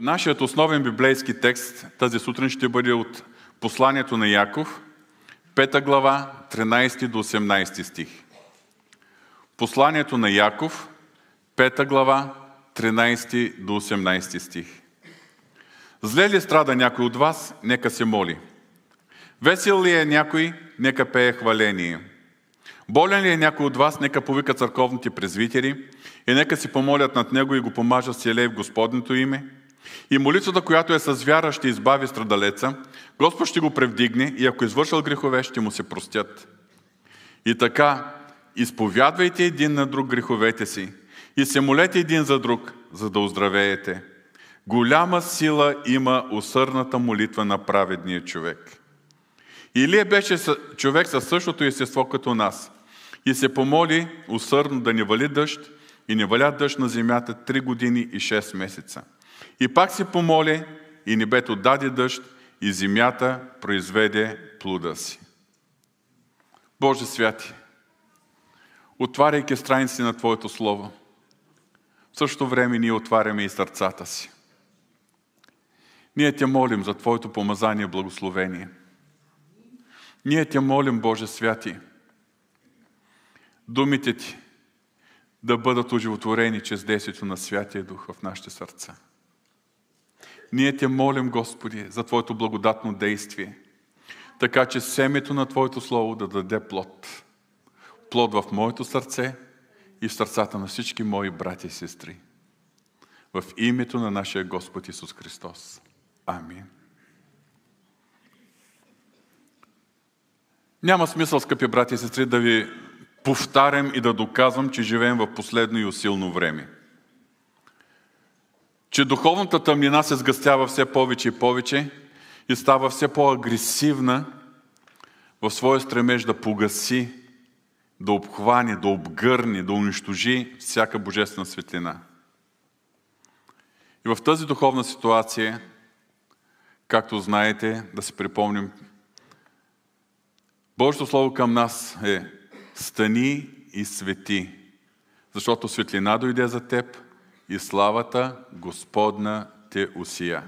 Нашият основен библейски текст тази сутрин ще бъде от посланието на Яков, 5 глава, 13 до 18 стих. Посланието на Яков, 5 глава, 13 до 18 стих. Зле ли страда някой от вас, нека се моли. Весел ли е някой, нека пее хваление. Болен ли е някой от вас, нека повика църковните презвитери и нека си помолят над него и го помажат с елей в Господното име. И молитвата, която е с вяра, ще избави страдалеца, Господ ще го превдигне и ако извършил грехове, ще му се простят. И така, изповядвайте един на друг греховете си и се молете един за друг, за да оздравеете. Голяма сила има усърдната молитва на праведния човек. Илия беше човек със същото естество като нас и се помоли усърдно да не вали дъжд и не валя дъжд на земята 3 години и 6 месеца. И пак се помоли и небето даде дъжд и земята произведе плуда си. Боже святи, отваряйки страници на Твоето Слово, в същото време ние отваряме и сърцата си. Ние те молим за Твоето помазание и благословение. Ние те молим, Боже святи, думите Ти да бъдат оживотворени чрез действието на Святия Дух в нашите сърца. Ние те молим, Господи, за Твоето благодатно действие, така че семето на Твоето Слово да даде плод. Плод в моето сърце и в сърцата на всички мои брати и сестри. В името на нашия Господ Исус Христос. Амин. Няма смисъл, скъпи брати и сестри, да ви повтарям и да доказвам, че живеем в последно и усилно време. Че духовната тъмнина се сгъстява все повече и повече и става все по-агресивна в своя стремеж да погаси, да обхване, да обгърне, да унищожи всяка божествена светлина. И в тази духовна ситуация, както знаете, да си припомним, Божието Слово към нас е стани и свети, защото светлина дойде за теб и славата Господна те усия.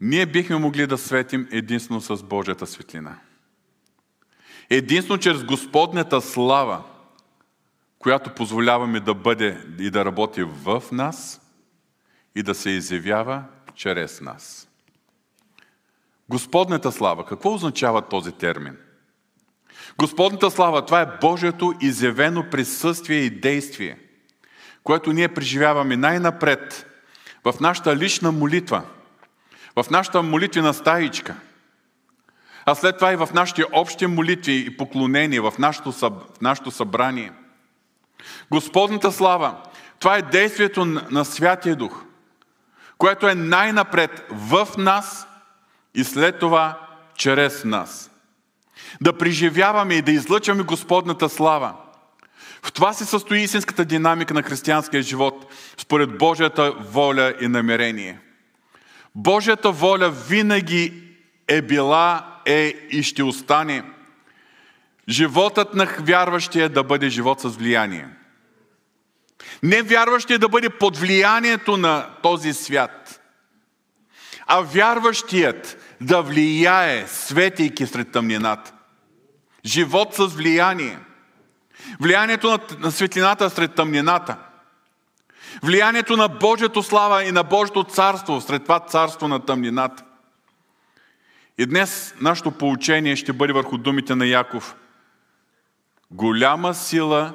Ние бихме могли да светим единствено с Божията светлина. Единствено чрез Господнята слава, която позволяваме да бъде и да работи в нас и да се изявява чрез нас. Господната слава. Какво означава този термин? Господната слава, това е Божието изявено присъствие и действие, което ние преживяваме най-напред в нашата лична молитва, в нашата молитвена стаичка, а след това и в нашите общи молитви и поклонения, в нашето, в нашето събрание. Господната слава, това е действието на Святия Дух, което е най-напред в нас и след това чрез нас. Да преживяваме и да излъчваме Господната слава. В това се състои истинската динамика на християнския живот, според Божията воля и намерение. Божията воля винаги е била, е и ще остане. Животът на вярващия да бъде живот с влияние. Не вярващия да бъде под влиянието на този свят, а вярващият да влияе, светейки сред тъмнината. Живот с влияние. Влиянието на, на светлината сред тъмнината. Влиянието на Божието слава и на Божието царство сред това царство на тъмнината. И днес нашето поучение ще бъде върху думите на Яков. Голяма сила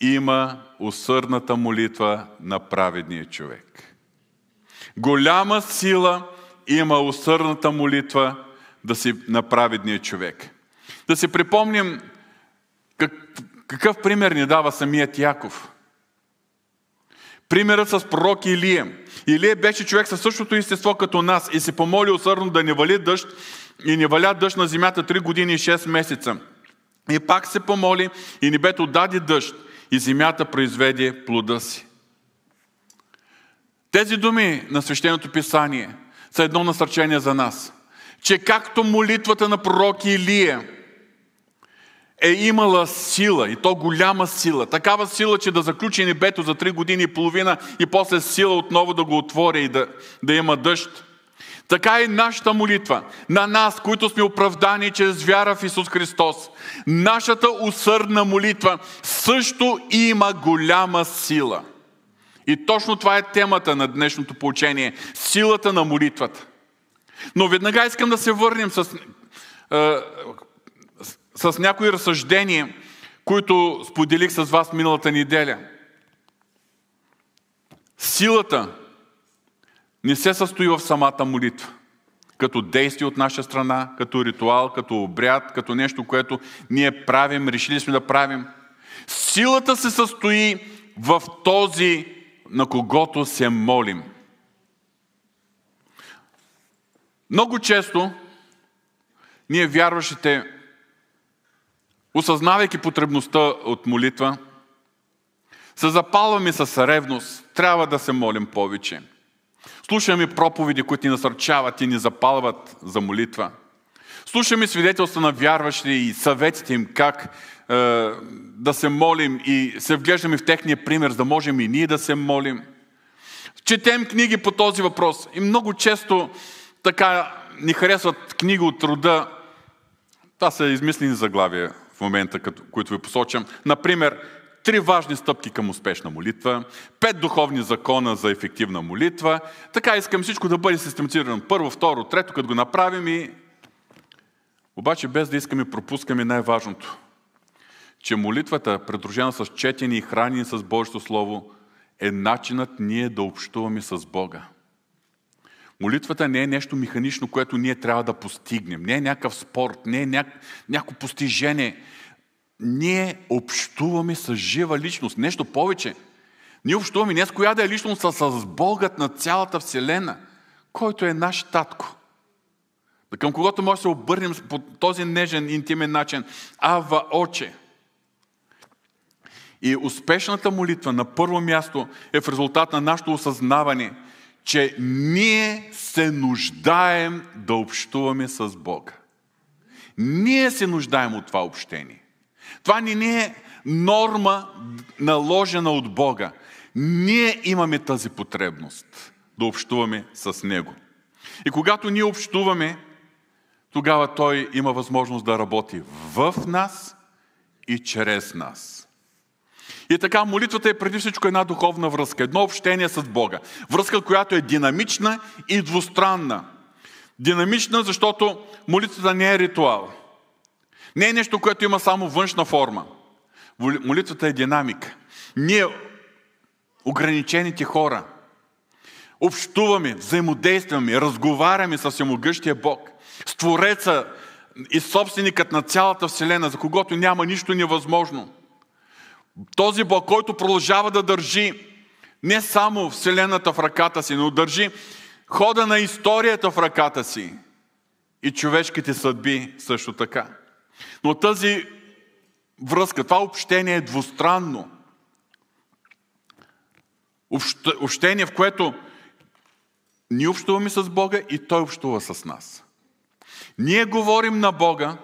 има усърдната молитва на праведния човек. Голяма сила има усърдната молитва да си на праведния човек. Да си припомним как, какъв пример ни дава самият Яков. Примерът с пророк Илия. Илия беше човек със същото естество като нас и се помоли усърдно да не вали дъжд и не валя дъжд на земята 3 години и 6 месеца. И пак се помоли и небето даде дъжд и земята произведе плода си. Тези думи на свещеното писание са едно насърчение за нас. Че както молитвата на пророк Илия е имала сила, и то голяма сила. Такава сила, че да заключи небето за три години и половина и после сила отново да го отвори и да, да има дъжд. Така и нашата молитва на нас, които сме оправдани чрез вяра в Исус Христос. Нашата усърдна молитва също има голяма сила. И точно това е темата на днешното поучение – силата на молитвата. Но веднага искам да се върнем с, е, с, някои разсъждения, които споделих с вас миналата неделя. Силата не се състои в самата молитва. Като действие от наша страна, като ритуал, като обряд, като нещо, което ние правим, решили сме да правим. Силата се състои в този, на когото се молим. Много често ние вярващите, осъзнавайки потребността от молитва, се запалваме с ревност. Трябва да се молим повече. Слушаме проповеди, които ни насърчават и ни запалват за молитва. Слушаме свидетелства на вярващи и съветите им как е, да се молим и се вглеждаме в техния пример, за да можем и ние да се молим. Четем книги по този въпрос и много често така ни харесват книги от рода. Това са измислени заглавия момента, които ви посочам. Например, три важни стъпки към успешна молитва, пет духовни закона за ефективна молитва. Така искам всичко да бъде систематизирано. Първо, второ, трето, като го направим и... Обаче без да искаме пропускаме най-важното. Че молитвата, придружена с четене и хранение с Божието Слово, е начинът ние да общуваме с Бога. Молитвата не е нещо механично, което ние трябва да постигнем. Не е някакъв спорт, не е някакво постижение ние общуваме с жива личност. Нещо повече. Ние общуваме не с коя да е личност, а с Богът на цялата Вселена, който е наш татко. Към когото може да се обърнем по този нежен, интимен начин. Ава, оче. И успешната молитва на първо място е в резултат на нашето осъзнаване, че ние се нуждаем да общуваме с Бога. Ние се нуждаем от това общение. Това не е норма наложена от Бога. Ние имаме тази потребност да общуваме с Него. И когато ние общуваме, тогава Той има възможност да работи в нас и чрез нас. И така, молитвата е преди всичко една духовна връзка, едно общение с Бога. Връзка, която е динамична и двустранна. Динамична, защото молитвата не е ритуал – не е нещо, което има само външна форма. Молитвата е динамика. Ние, ограничените хора, общуваме, взаимодействаме, разговаряме с всемогъщия Бог, с Твореца и собственикът на цялата Вселена, за когото няма нищо невъзможно. Този Бог, който продължава да държи не само Вселената в ръката си, но държи хода на историята в ръката си и човешките съдби също така. Но тази връзка, това общение е двустранно. Общение, в което ние общуваме с Бога и Той общува с нас. Ние говорим на Бога,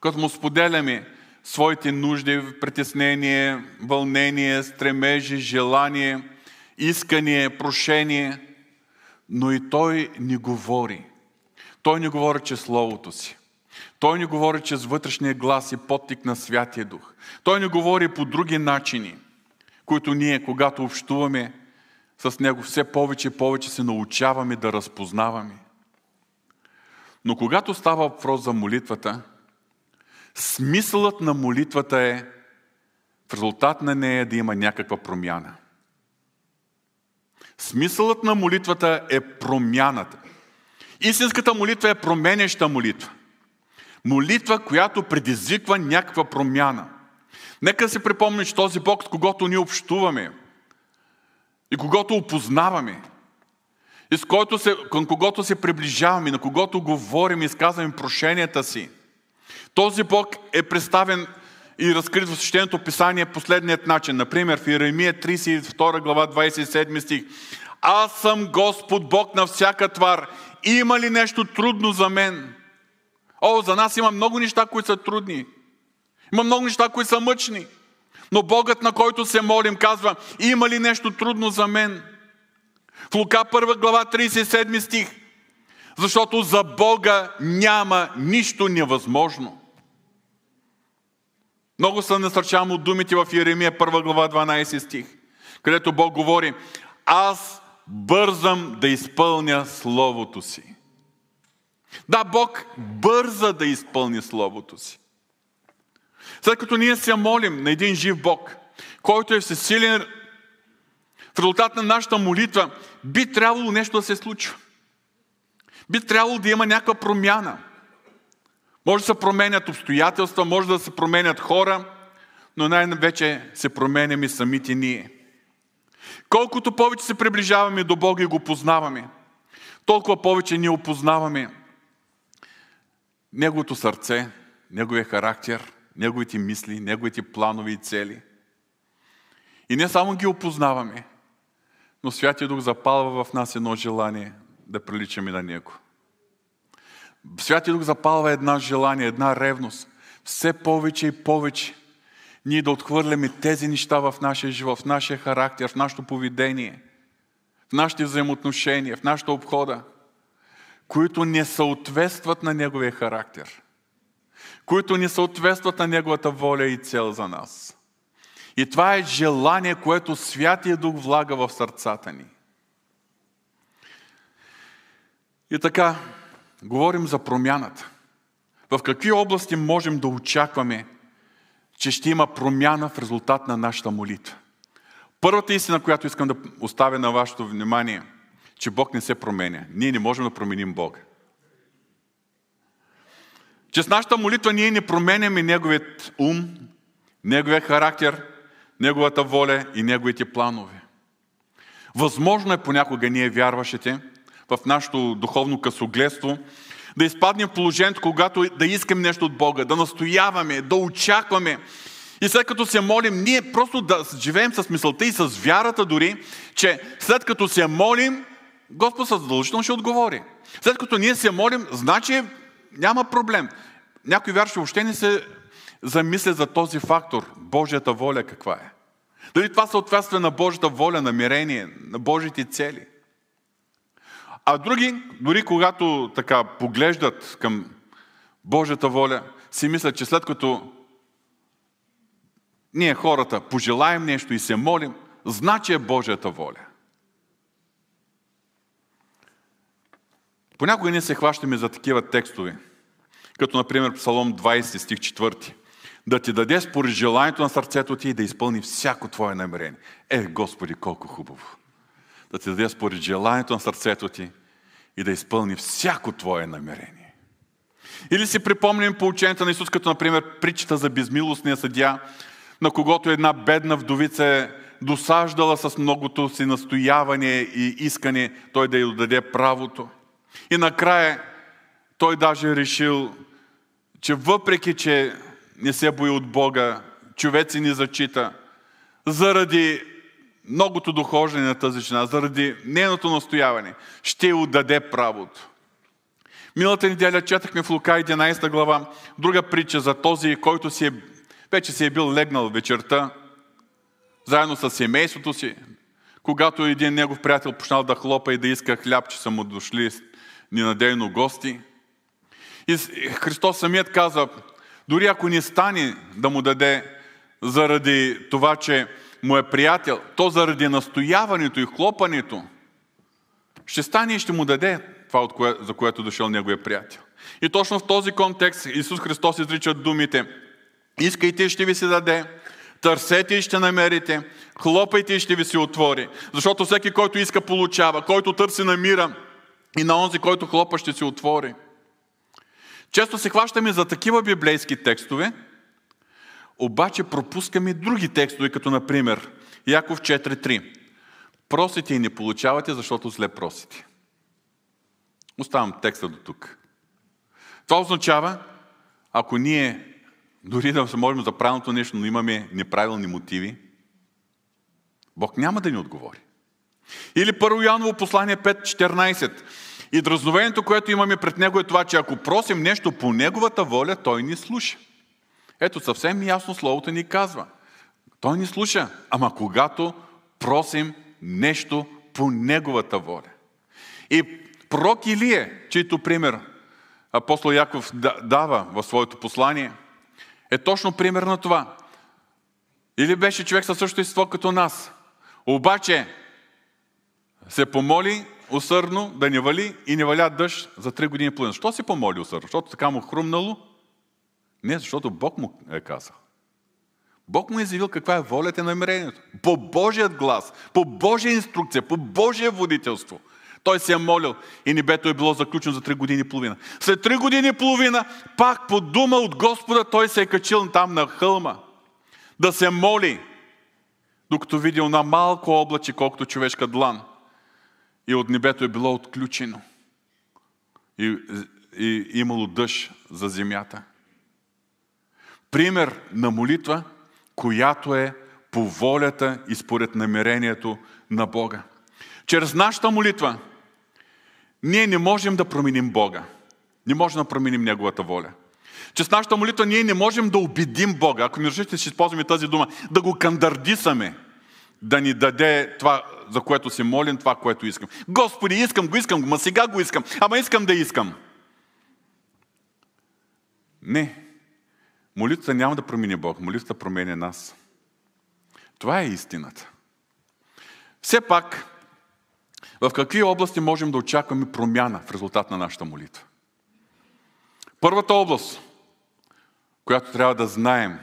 като му споделяме своите нужди, притеснение, вълнение, стремежи, желание, искание, прошение, но и Той ни говори. Той ни говори чрез Словото си. Той ни говори чрез вътрешния глас и подтик на Святия Дух. Той ни говори по други начини, които ние, когато общуваме с Него, все повече и повече се научаваме да разпознаваме. Но когато става въпрос за молитвата, смисълът на молитвата е в резултат на нея да има някаква промяна. Смисълът на молитвата е промяната. Истинската молитва е променеща молитва. Молитва, която предизвиква някаква промяна. Нека си припомни, че този Бог, с когото ние общуваме и когото опознаваме, и с който се, към когото се приближаваме, на когото говорим и изказваме прошенията си, този Бог е представен и разкрит в Свещеното писание последният начин. Например, в Иеремия 32 глава 27 стих. Аз съм Господ Бог на всяка твар. Има ли нещо трудно за мен? О, за нас има много неща, които са трудни. Има много неща, които са мъчни. Но Богът, на който се молим, казва, има ли нещо трудно за мен? В Лука 1 глава 37 стих. Защото за Бога няма нищо невъзможно. Много се насърчавам от думите в Еремия 1 глава 12 стих, където Бог говори, аз бързам да изпълня Словото си. Да, Бог бърза да изпълни Словото си. След като ние се молим на един жив Бог, който е всесилен, в резултат на нашата молитва би трябвало нещо да се случва. Би трябвало да има някаква промяна. Може да се променят обстоятелства, може да се променят хора, но най-вече се променяме самите ние. Колкото повече се приближаваме до Бога и го познаваме, толкова повече ние опознаваме Неговото сърце, Неговия характер, Неговите мисли, Неговите планове и цели. И не само ги опознаваме, но Святия Дух запалва в нас едно желание да приличаме на Него. Святия Дух запалва една желание, една ревност. Все повече и повече ние да отхвърляме тези неща в нашия живот, в нашия характер, в нашето поведение, в нашите взаимоотношения, в нашата обхода, които не съответстват на Неговия характер, които не съответстват на Неговата воля и цел за нас. И това е желание, което Святия Дух влага в сърцата ни. И така, говорим за промяната. В какви области можем да очакваме, че ще има промяна в резултат на нашата молитва? Първата истина, която искам да оставя на вашето внимание, че Бог не се променя. Ние не можем да променим Бога. Че с нашата молитва ние не променяме Неговият ум, Неговия характер, Неговата воля и Неговите планове. Възможно е понякога ние вярващите в нашето духовно късогледство да изпаднем в положението, когато да искаме нещо от Бога, да настояваме, да очакваме. И след като се молим, ние просто да живеем с мисълта и с вярата дори, че след като се молим, Господ задължително ще отговори. След като ние се молим, значи няма проблем. Някой вярващи въобще не се замисля за този фактор. Божията воля каква е. Дали това съответства на Божията воля, намерение, на Божите цели. А други, дори когато така поглеждат към Божията воля, си мислят, че след като ние хората пожелаем нещо и се молим, значи е Божията воля. Понякога ние се хващаме за такива текстове, като например Псалом 20, стих 4. Да ти даде според желанието на сърцето ти и да изпълни всяко твое намерение. Е, Господи, колко хубаво! Да ти даде според желанието на сърцето ти и да изпълни всяко твое намерение. Или си припомним поучението на Исус, като например притчата за безмилостния съдя, на когото една бедна вдовица е досаждала с многото си настояване и искане той да й даде правото. И накрая той даже решил, че въпреки, че не се бои от Бога, човек си ни зачита, заради многото дохождане на тази жена, заради нейното настояване, ще отдаде правото. Миналата неделя четахме в Лука 11 глава друга притча за този, който си е, вече си е бил легнал вечерта, заедно с семейството си, когато един негов приятел почнал да хлопа и да иска хляб, че са му дошли ненадейно гости. И Христос самият каза, дори ако не стане да му даде заради това, че му е приятел, то заради настояването и хлопането, ще стане и ще му даде това, за което дошъл неговия приятел. И точно в този контекст Исус Христос изрича думите Искайте и ще ви се даде, търсете и ще намерите, хлопайте и ще ви се отвори. Защото всеки, който иска, получава, който търси, намира и на онзи, който хлопа, ще се отвори. Често се хващаме за такива библейски текстове, обаче пропускаме други текстове, като например Яков 4.3. Просите и не получавате, защото зле просите. Оставам текста до тук. Това означава, ако ние дори да се можем за правилното нещо, но имаме неправилни мотиви, Бог няма да ни отговори. Или първо Яново послание 5.14. И дразновението, което имаме пред Него е това, че ако просим нещо по Неговата воля, Той ни слуша. Ето съвсем ясно Словото ни казва. Той ни слуша, ама когато просим нещо по Неговата воля. И пророк Илия, чийто пример апостол Яков дава в своето послание, е точно пример на това. Или беше човек със същото естество като нас. Обаче се помоли усърдно да не вали и не валя дъжд за три години половина. Защо се помоли усърдно? Защото така му хрумнало? Не, защото Бог му е казал. Бог му е заявил каква е волята и намерението. По Божият глас, по Божия инструкция, по Божие водителство. Той се е молил и небето е било заключено за три години и половина. След три години и половина, пак по дума от Господа, той се е качил там на хълма да се моли, докато видел на малко облаче, колкото човешка длан. И от небето е било отключено. И, и имало дъжд за земята. Пример на молитва, която е по волята и според намерението на Бога. Чрез нашата молитва ние не можем да променим Бога. Не можем да променим Неговата воля. Чрез нашата молитва ние не можем да убедим Бога, ако ми решите, ще използваме тази дума, да го кандардисаме, да ни даде това, за което се молим, това, което искам. Господи, искам го, искам го, ма сега го искам, ама искам да искам. Не. Молитвата няма да промени Бог, молитвата променя нас. Това е истината. Все пак, в какви области можем да очакваме промяна в резултат на нашата молитва? Първата област, която трябва да знаем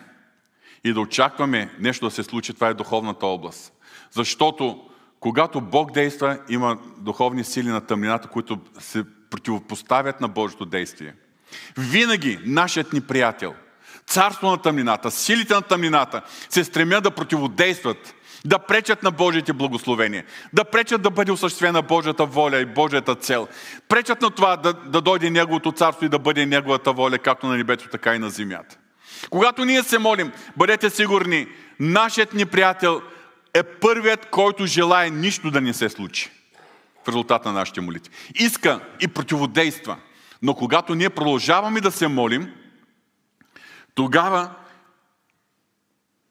и да очакваме нещо да се случи, това е духовната област. Защото когато Бог действа, има духовни сили на тъмнината, които се противопоставят на Божието действие. Винаги нашият ни приятел, царство на тъмнината, силите на тъмнината се стремят да противодействат, да пречат на Божиите благословения, да пречат да бъде осъществена Божията воля и Божията цел, пречат на това да, да дойде Неговото царство и да бъде Неговата воля, както на небето, така и на земята. Когато ние се молим, бъдете сигурни, нашият ни приятел е първият, който желая нищо да не се случи в резултат на нашите молитви. Иска и противодейства. Но когато ние продължаваме да се молим, тогава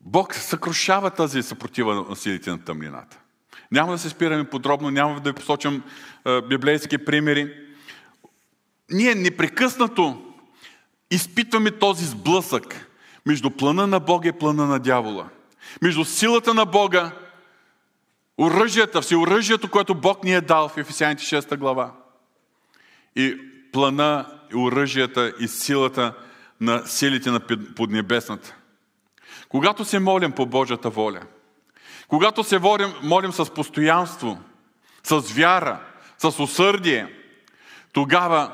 Бог съкрушава тази съпротива на силите на тъмнината. Няма да се спираме подробно, няма да посочам библейски примери. Ние непрекъснато изпитваме този сблъсък между плана на Бога и плана на дявола. Между силата на Бога, оръжията, всеоръжието, което Бог ни е дал в Ефесяните 6 глава. И плана, и оръжията, и силата на силите на поднебесната. Когато се молим по Божията воля, когато се молим, молим с постоянство, с вяра, с усърдие, тогава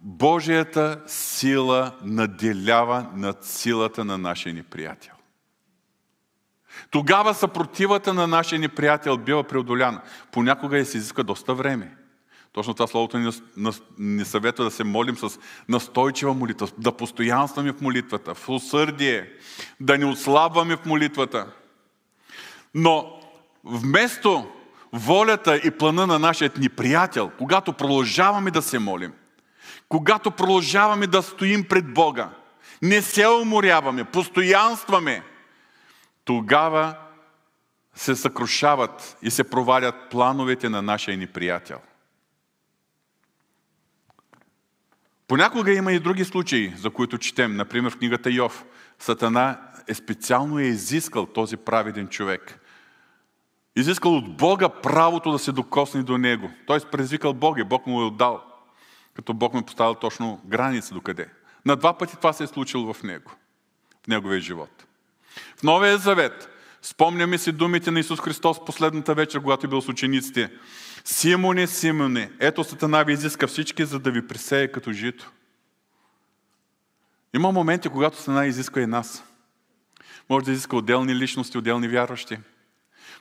Божията сила наделява над силата на нашия неприятел. Тогава съпротивата на нашия неприятел бива преодоляна. Понякога и се изиска доста време. Точно това Словото ни, ни съветва да се молим с настойчива молитва, да постоянстваме в молитвата, в усърдие, да не отслабваме в молитвата. Но вместо волята и плана на нашия ни приятел, когато продължаваме да се молим, когато продължаваме да стоим пред Бога, не се уморяваме, постоянстваме, тогава се съкрушават и се провалят плановете на нашия ни приятел. Понякога има и други случаи, за които четем. Например, в книгата Йов. Сатана е специално е изискал този праведен човек. Изискал от Бога правото да се докосне до него. Той е предизвикал Бога и Бог му е отдал. Като Бог му е поставил точно граница до къде. На два пъти това се е случило в него. В неговия живот. В Новия Завет спомняме си думите на Исус Христос последната вечер, когато е бил с учениците. Симоне, Симоне, ето Сатана ви изиска всички, за да ви присее като жито. Има моменти, когато Сатана изиска и нас. Може да изиска отделни личности, отделни вярващи.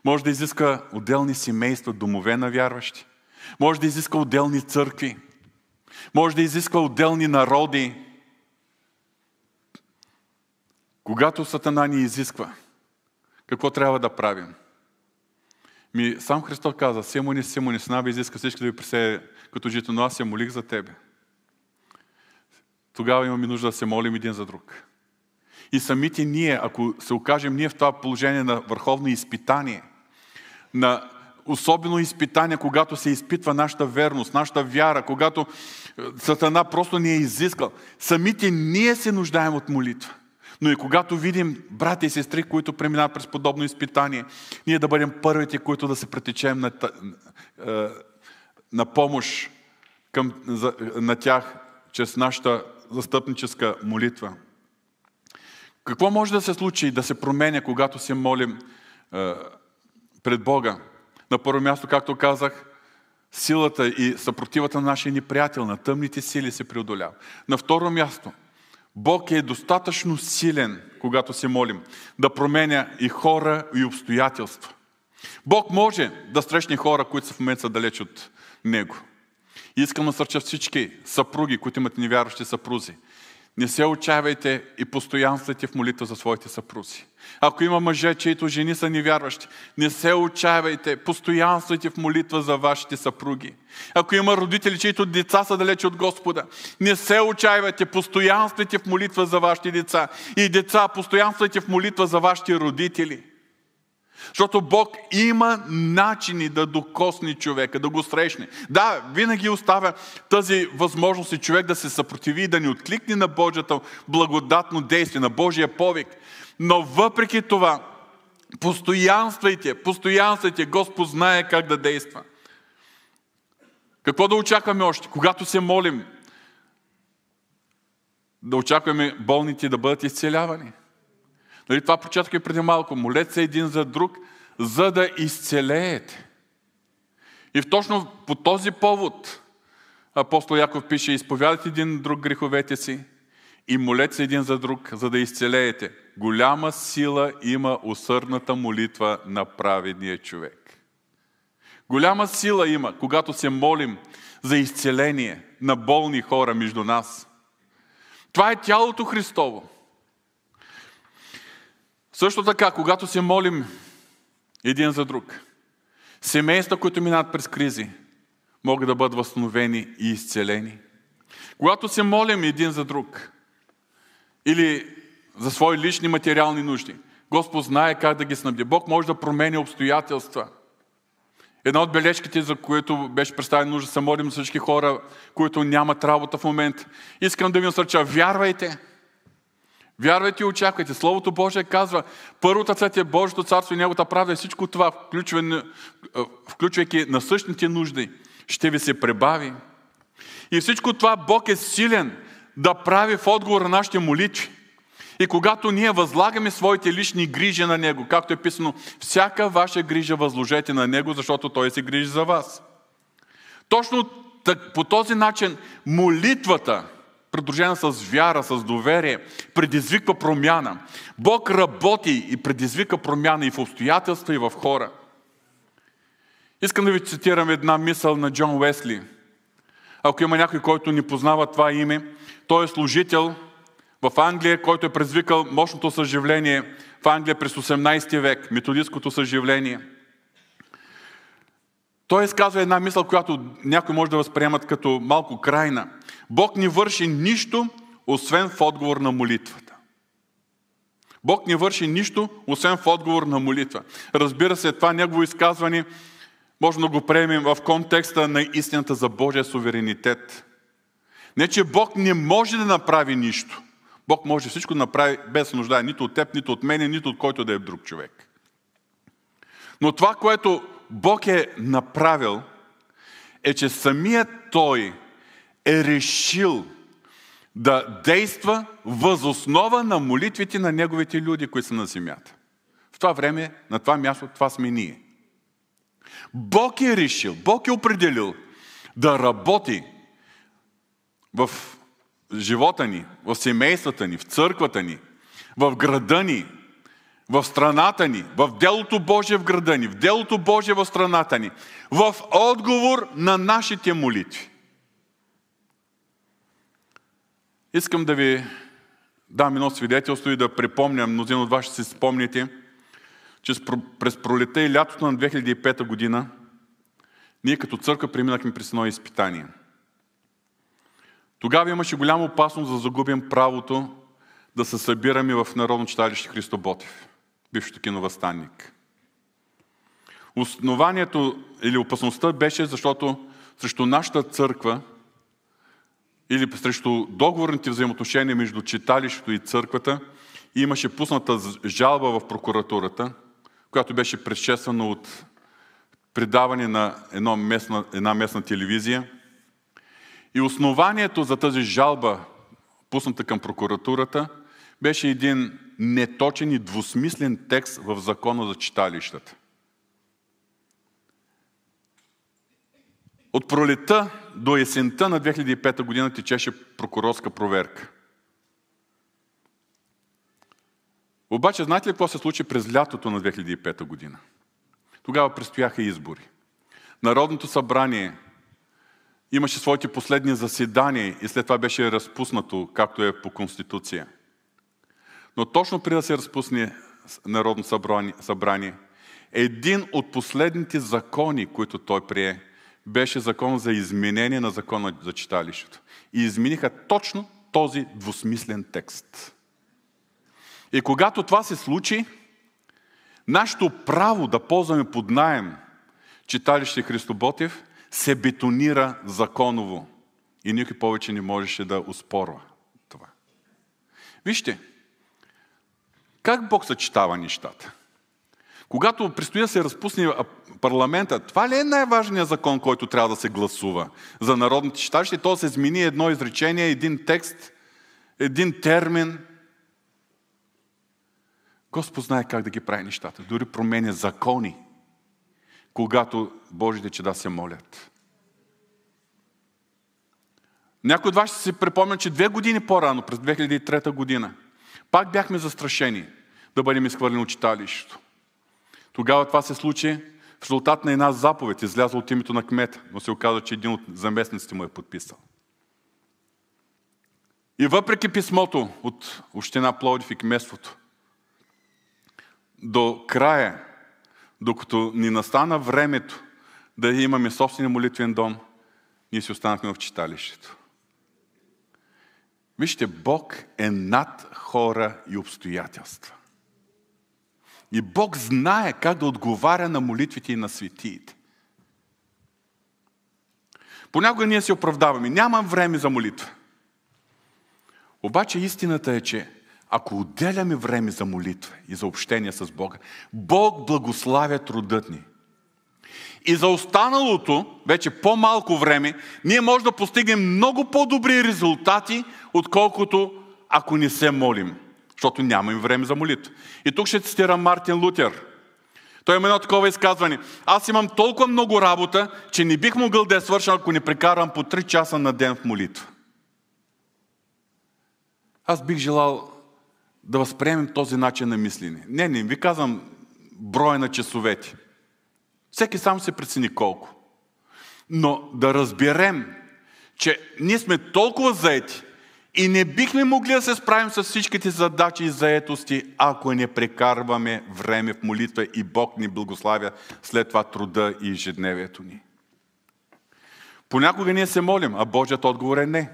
Може да изиска отделни семейства, домове на вярващи. Може да изиска отделни църкви. Може да изиска отделни народи. Когато Сатана ни изисква, какво трябва да правим? Ми, сам Христос каза, Симони, Симони, с наби изиска всички да ви присее като жито, но аз се молих за тебе. Тогава имаме нужда да се молим един за друг. И самите ние, ако се окажем ние в това положение на върховно изпитание, на особено изпитание, когато се изпитва нашата верност, нашата вяра, когато е, Сатана просто ни е изискал. Самите ние се нуждаем от молитва. Но и когато видим брати и сестри, които преминават през подобно изпитание, ние да бъдем първите, които да се претечем на, е, на помощ към, на тях чрез нашата застъпническа молитва. Какво може да се случи и да се променя, когато се молим е, пред Бога? На първо място, както казах, силата и съпротивата на нашия неприятел, на тъмните сили се преодолява. На второ място, Бог е достатъчно силен, когато се молим, да променя и хора, и обстоятелства. Бог може да срещне хора, които са в момента са далеч от Него. И искам да сърча всички съпруги, които имат невярващи съпрузи. Не се отчаявайте и постоянствайте в молитва за своите съпрузи. Ако има мъже, чието жени са невярващи, не се отчаявайте, постоянствайте в молитва за вашите съпруги. Ако има родители, чието деца са далече от Господа, не се отчаявайте, постоянствайте в молитва за вашите деца. И деца, постоянствайте в молитва за вашите родители. Защото Бог има начини да докосне човека, да го срещне. Да, винаги оставя тази възможност и човек да се съпротиви и да ни откликне на Божията благодатно действие, на Божия повик. Но въпреки това, постоянствайте, постоянствайте, Господ знае как да действа. Какво да очакваме още? Когато се молим, да очакваме болните да бъдат изцелявани. Нали, това и преди малко. Молете се един за друг, за да изцелеете. И точно по този повод апостол Яков пише, изповядайте един друг греховете си и молете се един за друг, за да изцелеете. Голяма сила има усърдната молитва на праведния човек. Голяма сила има, когато се молим за изцеление на болни хора между нас. Това е тялото Христово. Също така, когато се молим един за друг, семейства, които минават през кризи, могат да бъдат възстановени и изцелени. Когато се молим един за друг или за свои лични материални нужди, Господ знае как да ги снабди. Бог може да промени обстоятелства. Една от бележките, за което беше представен нужда, се молим всички хора, които нямат работа в момента. Искам да ви насърча, вярвайте – Вярвайте и очаквайте. Словото Божие казва, първата цвет е Божието царство и Неговата правда и всичко това, включвайки насъщните нужди, ще ви се пребави. И всичко това Бог е силен да прави в отговор на нашите молитви. И когато ние възлагаме своите лични грижи на Него, както е писано, всяка ваша грижа възложете на Него, защото Той се грижи за вас. Точно по този начин молитвата – придружена с вяра, с доверие, предизвиква промяна. Бог работи и предизвика промяна и в обстоятелства, и в хора. Искам да ви цитирам една мисъл на Джон Уесли. Ако има някой, който не познава това име, той е служител в Англия, който е предизвикал мощното съживление в Англия през 18 век, методистското съживление. Той изказва една мисъл, която някой може да възприемат като малко крайна. Бог не върши нищо, освен в отговор на молитвата. Бог не върши нищо, освен в отговор на молитва. Разбира се, това негово изказване може да го приемем в контекста на истината за Божия суверенитет. Не, че Бог не може да направи нищо. Бог може всичко да направи без нужда нито от теб, нито от мене, нито от който да е друг човек. Но това, което Бог е направил, е, че самият Той е решил да действа възоснова на молитвите на неговите люди, които са на земята. В това време, на това място, това сме ние. Бог е решил, Бог е определил да работи в живота ни, в семействата ни, в църквата ни, в града ни, в страната ни, в делото Божие в града ни, в делото Божие в страната ни, в отговор на нашите молитви. Искам да ви дам едно свидетелство и да припомня, мнозин от вас ще си спомните, че през пролета и лятото на 2005 година ние като църква преминахме през едно изпитание. Тогава имаше голяма опасност да загубим правото да се събираме в Народно читалище Христо Ботев, бившото киновъстанник. Основанието или опасността беше, защото срещу нашата църква или срещу договорните взаимоотношения между читалището и църквата имаше пусната жалба в прокуратурата, която беше предшествана от предаване на една местна, една местна телевизия. И основанието за тази жалба, пусната към прокуратурата, беше един неточен и двусмислен текст в закона за читалищата. От пролета до есента на 2005 година течеше прокурорска проверка. Обаче, знаете ли какво се случи през лятото на 2005 година? Тогава предстояха избори. Народното събрание имаше своите последни заседания и след това беше разпуснато, както е по Конституция. Но точно преди да се разпусне Народно събрание, един от последните закони, които той прие, беше закон за изменение на закона за читалището. И измениха точно този двусмислен текст. И когато това се случи, нашето право да ползваме под найем читалище Христо Ботев се бетонира законово. И никой повече не можеше да успорва това. Вижте, как Бог съчетава нещата? Когато предстои да се разпусне парламента, това ли е най-важният закон, който трябва да се гласува за народните читалища? То се измени едно изречение, един текст, един термин. Господ знае как да ги прави нещата. Дори променя закони, когато Божите чеда се молят. Някой от вас ще си припомня, че две години по-рано, през 2003 година, пак бяхме застрашени да бъдем изхвърлени от читалището. Тогава това се случи в резултат на една заповед, излязла от името на кмета, но се оказа, че един от заместниците му е подписал. И въпреки писмото от Община Плодив и кместството, до края, докато ни настана времето да имаме собствения молитвен дом, ние си останахме в читалището. Вижте, Бог е над хора и обстоятелства. И Бог знае как да отговаря на молитвите и на светиите. Понякога ние се оправдаваме. Нямам време за молитва. Обаче истината е, че ако отделяме време за молитва и за общение с Бога, Бог благославя трудът ни. И за останалото, вече по-малко време, ние можем да постигнем много по-добри резултати, отколкото ако не се молим защото нямаме време за молитва. И тук ще цитирам Мартин Лутер. Той има едно такова изказване. Аз имам толкова много работа, че не бих могъл да я свърша, ако не прекарам по 3 часа на ден в молитва. Аз бих желал да възприемем този начин на мислене. Не, не ви казвам броя на часовете. Всеки сам се прецени колко. Но да разберем, че ние сме толкова заети, и не бихме могли да се справим с всичките задачи и заетости, ако не прекарваме време в молитва и Бог ни благославя след това труда и ежедневието ни. Понякога ние се молим, а Божият отговор е не.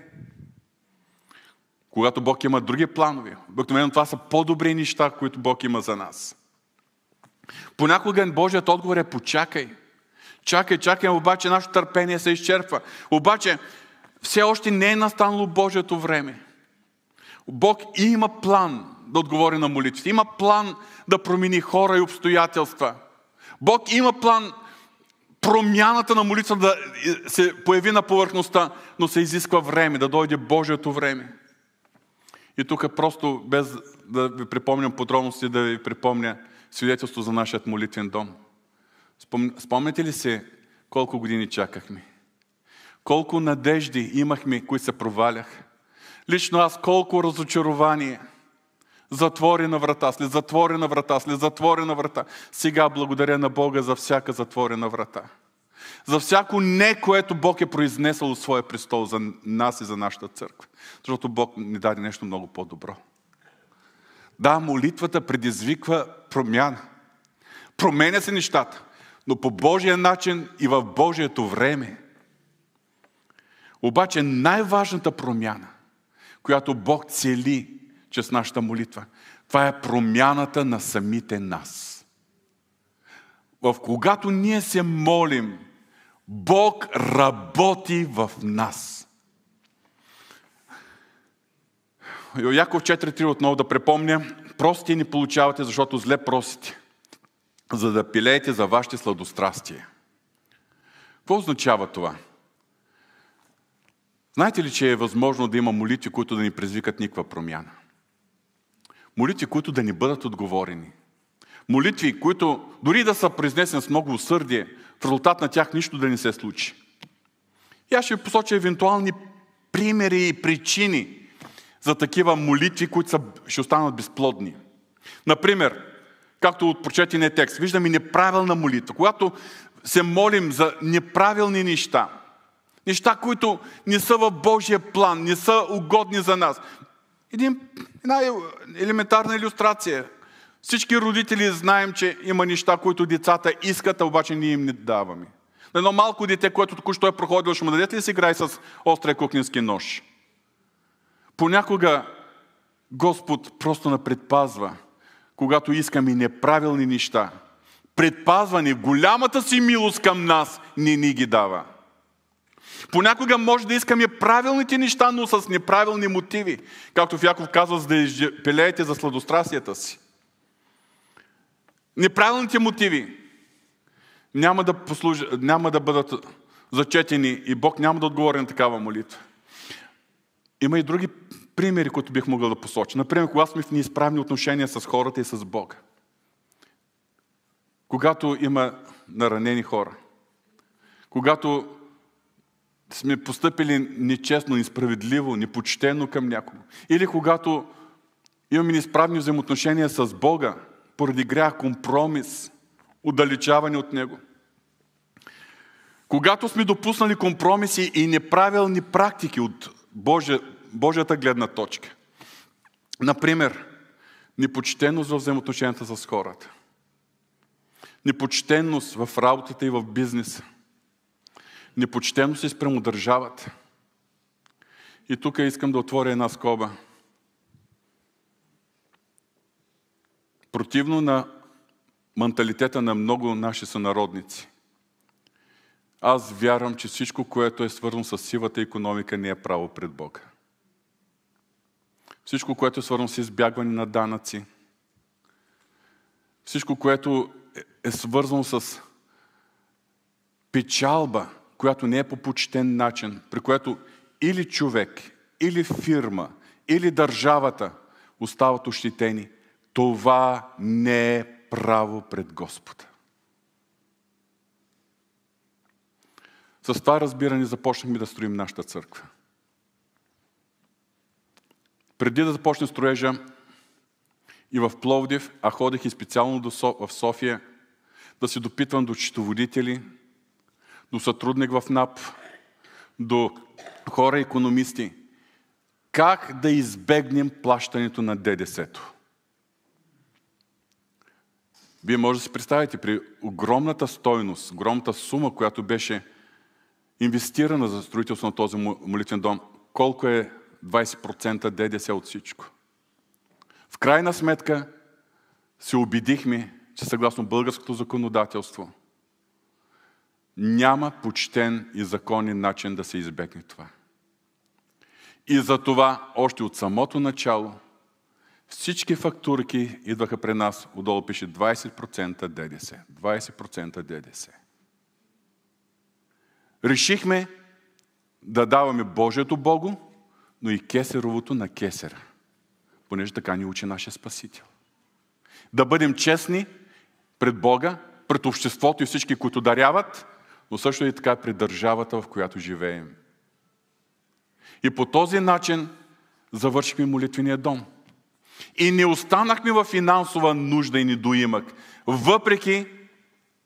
Когато Бог има други планове, обикновено това са по-добри неща, които Бог има за нас. Понякога Божият отговор е почакай. Чакай, чакай, обаче нашето търпение се изчерпва. Обаче все още не е настанало Божието време. Бог има план да отговори на молитвите. Има план да промени хора и обстоятелства. Бог има план промяната на молитва да се появи на повърхността, но се изисква време, да дойде Божието време. И тук просто, без да ви припомням подробности, да ви припомня свидетелство за нашия молитвен дом. Спомняте ли се колко години чакахме? Колко надежди имахме, които се проваляха. Лично аз колко разочарование. Затворена врата, след затворена врата, след затворена врата. Сега благодаря на Бога за всяка затворена врата. За всяко не, което Бог е произнесъл от своя престол за нас и за нашата църква. Защото Бог ни даде нещо много по-добро. Да, молитвата предизвиква промяна. Променя се нещата, но по Божия начин и в Божието време. Обаче най-важната промяна, която Бог цели чрез нашата молитва. Това е промяната на самите нас. В когато ние се молим, Бог работи в нас. Яков 4.3 отново да препомня. Прости ни получавате, защото зле просите, за да пилеете за вашите сладострастия. Какво означава това? Знаете ли, че е възможно да има молитви, които да ни предизвикат никаква промяна? Молитви, които да ни бъдат отговорени. Молитви, които дори да са произнесени с много усърдие, в резултат на тях нищо да не се случи. И аз ще ви посоча евентуални примери и причини за такива молитви, които са, ще останат безплодни. Например, както от прочетения текст, виждаме неправилна молитва. Когато се молим за неправилни неща, неща, които не са в Божия план, не са угодни за нас. Един, една елементарна иллюстрация. Всички родители знаем, че има неща, които децата искат, а обаче ние им не даваме. На едно малко дете, което току-що е проходило, ще му дадете ли си играй с острия кухненски нож? Понякога Господ просто на предпазва, когато искаме неправилни неща. Предпазване, голямата си милост към нас не ни ги дава. Понякога може да искаме правилните неща, но с неправилни мотиви. Както в казва, за да пелеете за сладострастията си. Неправилните мотиви няма да, послужи, няма да бъдат зачетени и Бог няма да отговори на такава молитва. Има и други примери, които бих могъл да посоча. Например, когато сме в неизправни отношения с хората и с Бога. Когато има наранени хора. Когато сме поступили нечестно, несправедливо, непочтено към някого. Или когато имаме неизправни взаимоотношения с Бога, поради грях, компромис, отдалечаване от Него. Когато сме допуснали компромиси и неправилни практики от Божия, Божията гледна точка. Например, непочтеност в взаимоотношенията с хората. Непочтеност в работата и в бизнеса. Непочтеност и спрямо държавата. И тук искам да отворя една скоба. Противно на менталитета на много наши сънародници. Аз вярвам, че всичко, което е свързано с сивата економика, не е право пред Бога. Всичко, което е свързано с избягване на данъци, всичко, което е свързано с печалба, която не е по почтен начин, при което или човек, или фирма, или държавата остават ощетени, това не е право пред Господа. С това разбиране започнахме да строим нашата църква. Преди да започне строежа и в Пловдив, а ходих и специално в София да се допитвам до читоводители, до сътрудник в НАП, до хора економисти, как да избегнем плащането на ДДС-то. Вие може да си представите при огромната стойност, огромната сума, която беше инвестирана за строителство на този молитвен дом, колко е 20% ДДС от всичко. В крайна сметка се убедихме, че съгласно българското законодателство няма почтен и законен начин да се избегне това. И за това още от самото начало всички фактурки идваха при нас, отдолу пише 20% ДДС. 20% ДДС. Решихме да даваме Божието Богу, но и кесеровото на кесера, понеже така ни учи нашия Спасител. Да бъдем честни пред Бога, пред обществото и всички, които даряват, но също и така пред държавата, в която живеем. И по този начин завършихме молитвения дом. И не останахме в финансова нужда и недоимък, въпреки,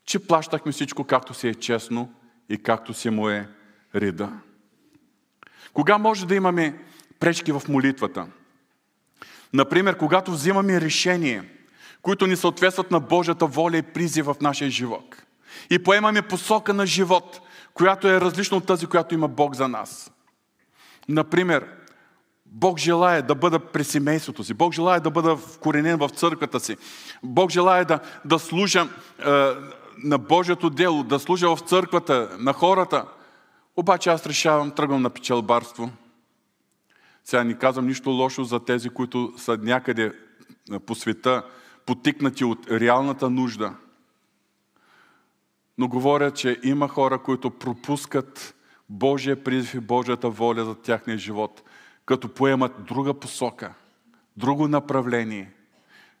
че плащахме всичко както си е честно и както си му е реда. Кога може да имаме пречки в молитвата? Например, когато взимаме решение, които ни съответстват на Божията воля и призив в нашия живот. И поемаме посока на живот, която е различна от тази, която има Бог за нас. Например, Бог желая да бъда при семейството си. Бог желая да бъда вкоренен в църквата си. Бог желая да, да служа е, на Божието дело, да служа в църквата, на хората. Обаче аз решавам, тръгвам на печелбарство. Сега не казвам нищо лошо за тези, които са някъде по света, потикнати от реалната нужда. Но говоря, че има хора, които пропускат Божия призив и Божията воля за тяхния живот, като поемат друга посока, друго направление,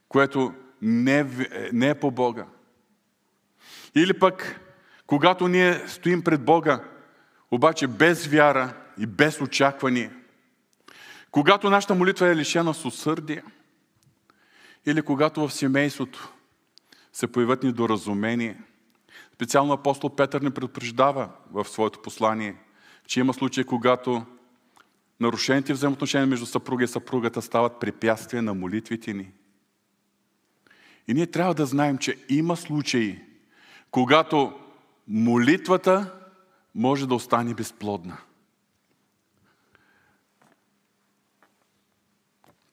което не, не е по Бога. Или пък, когато ние стоим пред Бога, обаче без вяра и без очакване, когато нашата молитва е лишена с усърдие, или когато в семейството се появят недоразумение, специално апостол Петър ни предупреждава в своето послание, че има случаи, когато нарушените взаимоотношения между съпруга и съпругата стават препятствия на молитвите ни. И ние трябва да знаем, че има случаи, когато молитвата може да остане безплодна.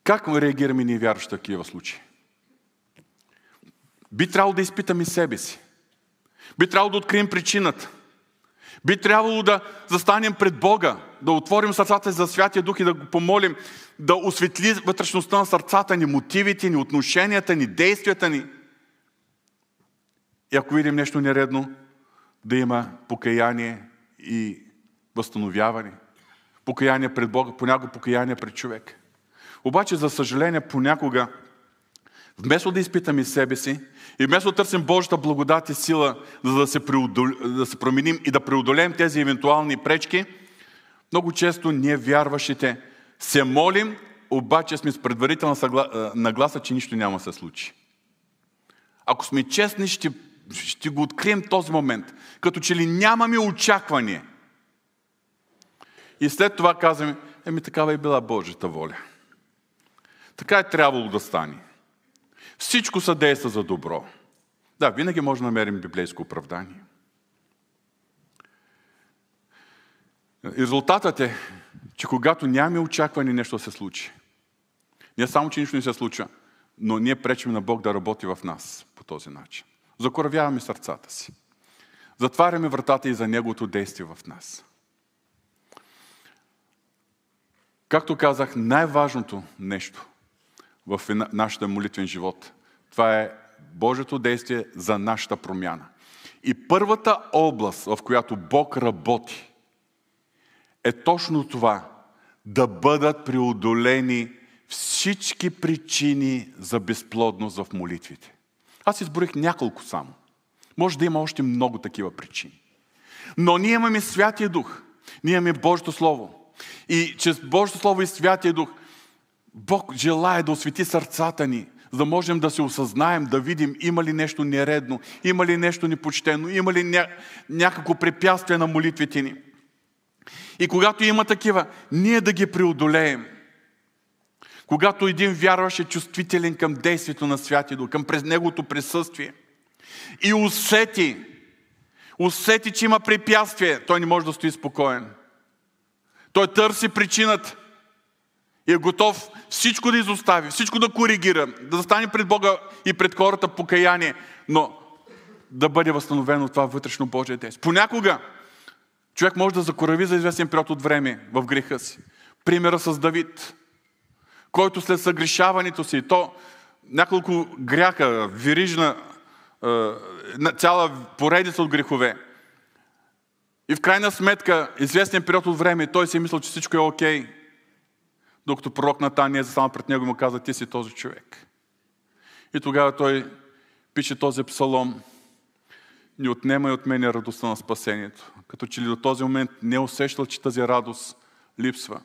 Как реагираме ние вярващи в такива случаи? Би трябвало да изпитаме себе си. Би трябвало да открием причината. Би трябвало да застанем пред Бога, да отворим сърцата за Святия Дух и да го помолим да осветли вътрешността на сърцата ни, мотивите ни, отношенията ни, действията ни. И ако видим нещо нередно, да има покаяние и възстановяване. Покаяние пред Бога, понякога покаяние пред човек. Обаче, за съжаление, понякога, вместо да изпитаме себе си и вместо да търсим Божията благодат и сила, за да се, преодол... да се променим и да преодолеем тези евентуални пречки, много често ние вярващите се молим, обаче сме с предварителна съгла... нагласа, че нищо няма да се случи. Ако сме честни, ще, ще го открием този момент. Като че ли нямаме очакване. И след това казваме, еми такава е била Божията воля. Така е трябвало да стане. Всичко съдейства за добро. Да, винаги може да намерим библейско оправдание. Резултатът е, че когато нямаме очакване нещо да се случи, не само, че нищо не се случва, но ние пречим на Бог да работи в нас по този начин. Закоравяваме сърцата си. Затваряме вратата и за Неговото действие в нас. Както казах, най-важното нещо в нашата молитвен живот. Това е Божието действие за нашата промяна. И първата област, в която Бог работи, е точно това да бъдат преодолени всички причини за безплодност в молитвите. Аз изборих няколко само. Може да има още много такива причини. Но ние имаме Святия Дух. Ние имаме Божието Слово. И чрез Божието Слово и Святия Дух Бог желая да освети сърцата ни, за да можем да се осъзнаем, да видим има ли нещо нередно, има ли нещо непочтено, има ли ня... някакво препятствие на молитвите ни. И когато има такива, ние да ги преодолеем. Когато един вярващ е чувствителен към действието на Святия Дух, към през неговото присъствие и усети, усети, че има препятствие, той не може да стои спокоен. Той търси причината и е готов всичко да изостави, всичко да коригира, да застане пред Бога и пред хората покаяние, но да бъде възстановено това вътрешно Божие действие. Понякога човек може да закорави за известен период от време в греха си. Примера с Давид, който след съгрешаването си, то няколко гряха, вирижна, цяла поредица от грехове. И в крайна сметка, известен период от време, той си е мислил, че всичко е окей. Okay докато пророк Натан е застанал пред него и му каза, ти си този човек. И тогава той пише този псалом, не отнемай от мене радостта на спасението. Като че ли до този момент не е усещал, че тази радост липсва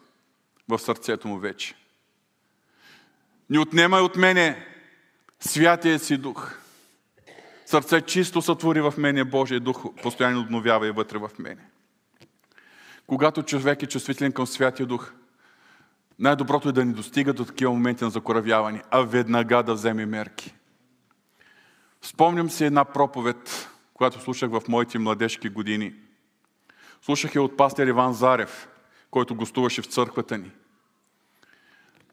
в сърцето му вече. Не отнемай от мене святия си дух. Сърце чисто сътвори в мене Божия дух, постоянно обновява и вътре в мене. Когато човек е чувствителен към Святия Дух, най-доброто е да ни достига до такива моменти на закоравяване, а веднага да вземе мерки. Спомням си една проповед, която слушах в моите младежки години. Слушах я от пастир Иван Зарев, който гостуваше в църквата ни.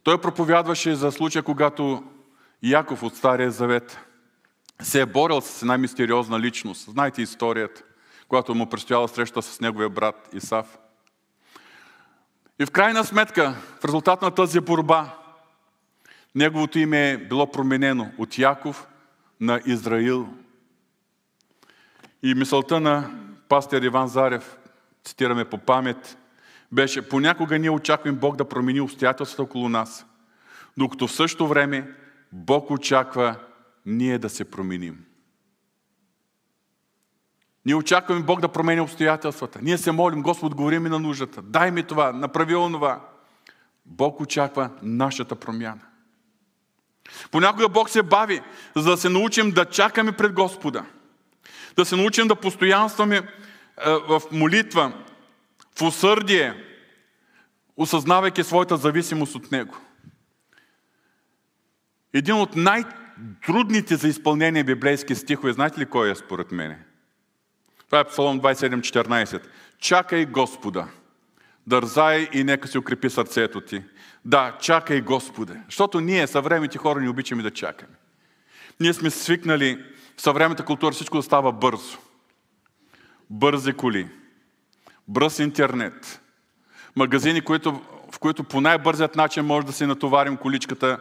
Той проповядваше за случая, когато Яков от Стария Завет се е борил с една мистериозна личност. Знаете историята, когато му предстояла среща с неговия брат Исав. И в крайна сметка, в резултат на тази борба, неговото име е било променено от Яков на Израил. И мисълта на пастир Иван Зарев, цитираме по памет, беше понякога ние очакваме Бог да промени обстоятелствата около нас, докато в същото време Бог очаква ние да се променим. Ние очакваме Бог да променя обстоятелствата. Ние се молим, Господ, говори ми на нуждата. Дай ми това, направи онова. Бог очаква нашата промяна. Понякога Бог се бави, за да се научим да чакаме пред Господа. Да се научим да постоянстваме е, в молитва, в усърдие, осъзнавайки своята зависимост от Него. Един от най-трудните за изпълнение библейски стихове, знаете ли кой е според мене? Това е Псалом 27.14. Чакай Господа, дързай и нека се укрепи сърцето ти. Да, чакай Господа. Защото ние, съвременните хора, не обичаме да чакаме. Ние сме свикнали в съвременната култура всичко да става бързо. Бързи коли, бърз интернет, магазини, които, в които по най-бързият начин може да си натоварим количката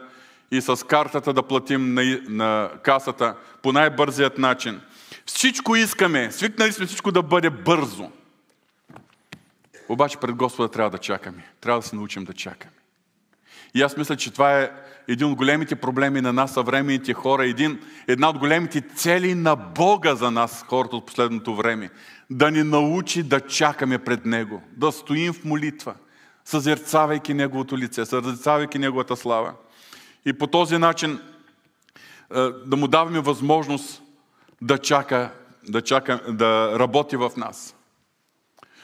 и с картата да платим на, на касата по най-бързият начин. Всичко искаме, свикнали сме всичко да бъде бързо. Обаче пред Господа трябва да чакаме. Трябва да се научим да чакаме. И аз мисля, че това е един от големите проблеми на нас, съвременните хора, един, една от големите цели на Бога за нас, хората от последното време. Да ни научи да чакаме пред Него, да стоим в молитва, съзерцавайки Неговото лице, съзерцавайки Неговата слава. И по този начин е, да му даваме възможност да чака, да, чака, да работи в нас.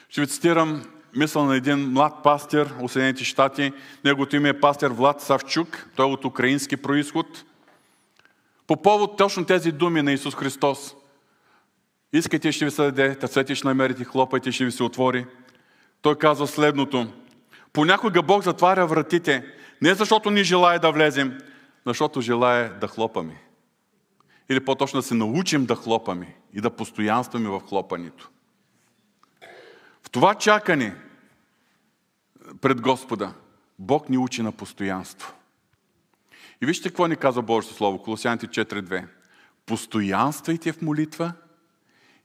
Ще ви цитирам мисъл на един млад пастир от Съединените щати. Неговото име е пастир Влад Савчук. Той е от украински происход. По повод точно тези думи на Исус Христос. Искайте, ще ви се даде, търсете, ще намерите, хлопайте, ще ви се отвори. Той казва следното. Понякога Бог затваря вратите, не защото ни желая да влезем, защото желая да хлопаме. Или по-точно да се научим да хлопаме и да постоянстваме в хлопането. В това чакане пред Господа, Бог ни учи на постоянство. И вижте какво ни казва Божието Слово, Колосяните 4.2. Постоянствайте в молитва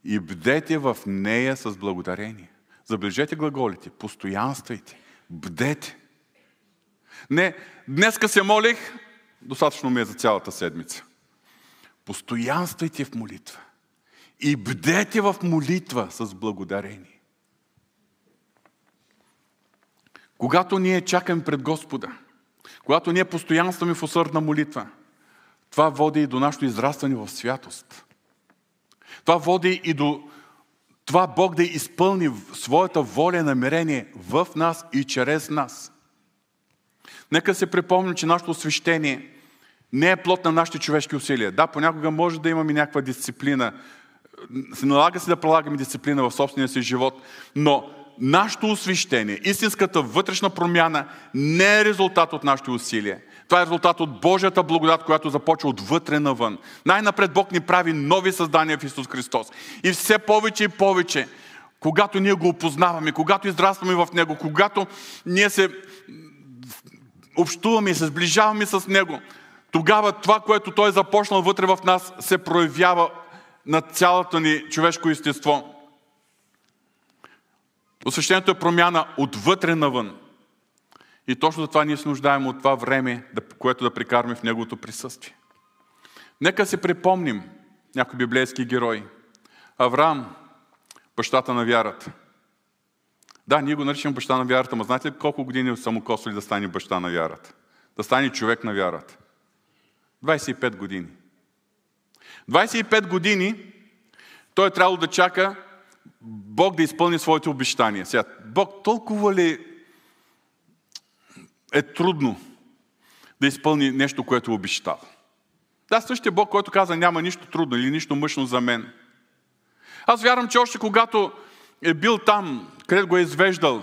и бдете в нея с благодарение. Забележете глаголите. Постоянствайте. Бдете. Не, днеска се молих, достатъчно ми е за цялата седмица. Постоянствайте в молитва. И бдете в молитва с благодарение. Когато ние чакаме пред Господа, когато ние постоянстваме в усърдна молитва, това води и до нашето израстване в святост. Това води и до това Бог да изпълни своята воля и намерение в нас и чрез нас. Нека се припомним, че нашето освещение не е плод на нашите човешки усилия. Да, понякога може да имаме някаква дисциплина. Се налага се да прилагаме дисциплина в собствения си живот, но нашето освещение, истинската вътрешна промяна не е резултат от нашите усилия. Това е резултат от Божията благодат, която започва отвътре навън. Най-напред Бог ни прави нови създания в Исус Христос. И все повече и повече, когато ние го опознаваме, когато израстваме в Него, когато ние се общуваме и се сближаваме с Него, тогава това, което Той е започнал вътре в нас, се проявява на цялото ни човешко естество. Освещението е промяна отвътре навън. И точно за това ние се нуждаем от това време, което да прикараме в Неговото присъствие. Нека се припомним някои библейски герои. Авраам, бащата на вярата. Да, ние го наричаме баща на вярата, но знаете ли колко години са му косвали да стане баща на вярата? Да стане човек на вярата. 25 години. 25 години той е трябвало да чака Бог да изпълни своите обещания. Сега, Бог толкова ли е трудно да изпълни нещо, което е обещал? Да, същия Бог, който каза няма нищо трудно или нищо мъжно за мен. Аз вярвам, че още когато е бил там, където го е извеждал,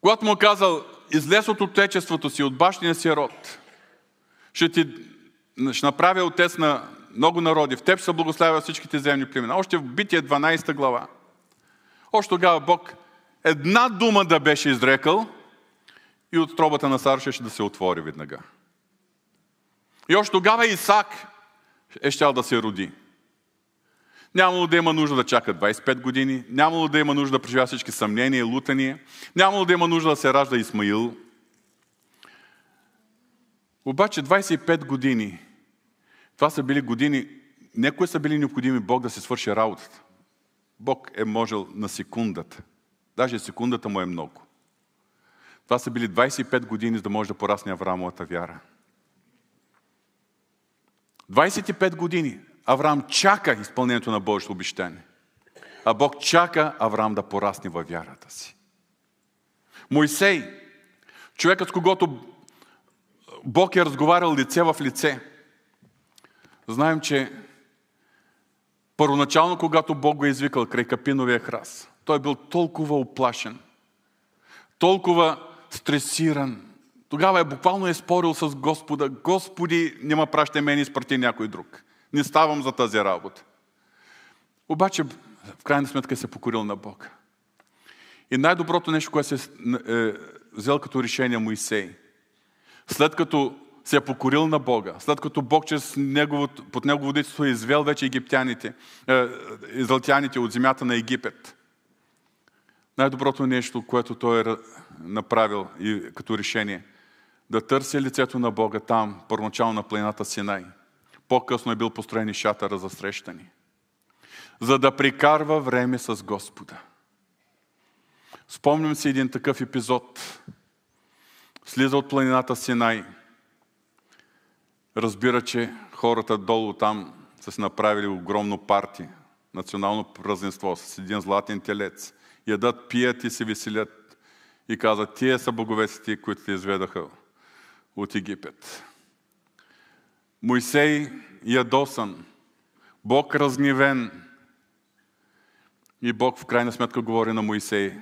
когато му е казал, излез от отечеството си, от бащиния си род. Ще ти ще направя отец на много народи. В теб ще благославя всичките земни племена. Още в Битие 12 глава. Още тогава Бог една дума да беше изрекал и от тробата на Сар ще да се отвори веднага. И още тогава Исак е щял да се роди. Нямало да има нужда да чака 25 години, нямало да има нужда да преживява всички съмнения и лутания, нямало да има нужда да се ражда Исмаил. Обаче 25 години, това са били години, някои са били необходими Бог да се свърши работата. Бог е можел на секундата. Даже секундата му е много. Това са били 25 години, за да може да порасне Авраамовата вяра. 25 години Авраам чака изпълнението на Божието обещание. А Бог чака Авраам да порасне във вярата си. Моисей, човекът с когото Бог е разговарял лице в лице. Знаем, че първоначално, когато Бог го е извикал край Капиновия храс, той е бил толкова оплашен, толкова стресиран. Тогава е буквално е спорил с Господа. Господи, няма пращай мен изпрати някой друг. Не ставам за тази работа. Обаче, в крайна сметка се покорил на Бога. И най-доброто нещо, което се е взел като решение Моисей, след като се е покорил на Бога, след като Бог чрез негово, под негово водителство е извел вече египтяните, е, израелтяните от земята на Египет, най-доброто нещо, което той е направил и като решение, да търси лицето на Бога там, първоначално на планината Синай. По-късно е бил построен и шатъра за срещани. За да прикарва време с Господа. Спомням си един такъв епизод. Слиза от планината Синай. Разбира, че хората долу там са си направили огромно парти, национално празненство с един златен телец. Ядат, пият и се веселят. И казват, тия са боговеците, които те изведаха от Египет. Моисей ядосан, Бог разгневен. И Бог в крайна сметка говори на Моисей.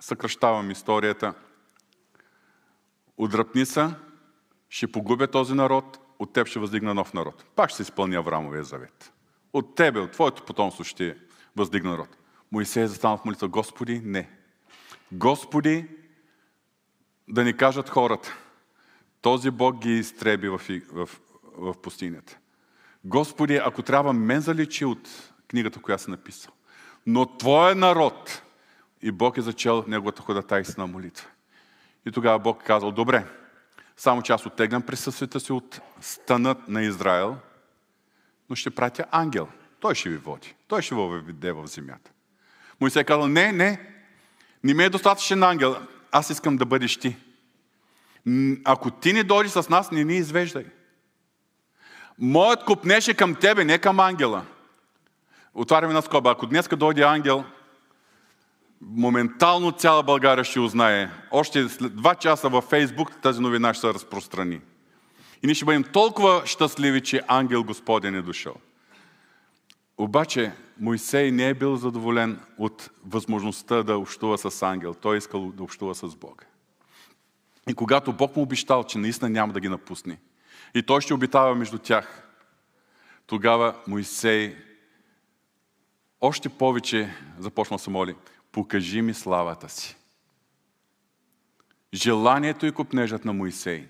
Съкръщавам историята. Отдръпни са, ще погубя този народ, от теб ще въздигна нов народ. Пак ще изпълни Аврамовия завет. От тебе, от твоето потомство ще въздигна народ. Моисей е застанал в молитва. Господи, не. Господи, да ни кажат хората. Този Бог ги изтреби в, в, в пустинята. Господи, ако трябва, мен заличи от книгата, която си написал. Но Твоя народ и Бог е зачел неговата ходатайствена молитва. И тогава Бог е казал, добре, само че аз оттеглям присъствието си от стънът на Израел, но ще пратя ангел. Той ще ви води. Той ще въведе в земята. Моисей казал, не, не, не ми е достатъчен ангел. Аз искам да бъдеш ти. Ако ти не дойдеш с нас, не ни извеждай. Моят купнеш е към тебе, не към ангела. Отваряме на скоба. Ако днес дойде ангел, моментално цяла България ще узнае. Още след два часа във Фейсбук тази новина ще се разпространи. И ние ще бъдем толкова щастливи, че ангел Господен е дошъл. Обаче Моисей не е бил задоволен от възможността да общува с ангел. Той е искал да общува с Бога. И когато Бог му обещал, че наистина няма да ги напусне, и той ще обитава между тях, тогава Моисей още повече започна да се моли покажи ми славата си. Желанието и купнежът на Моисей.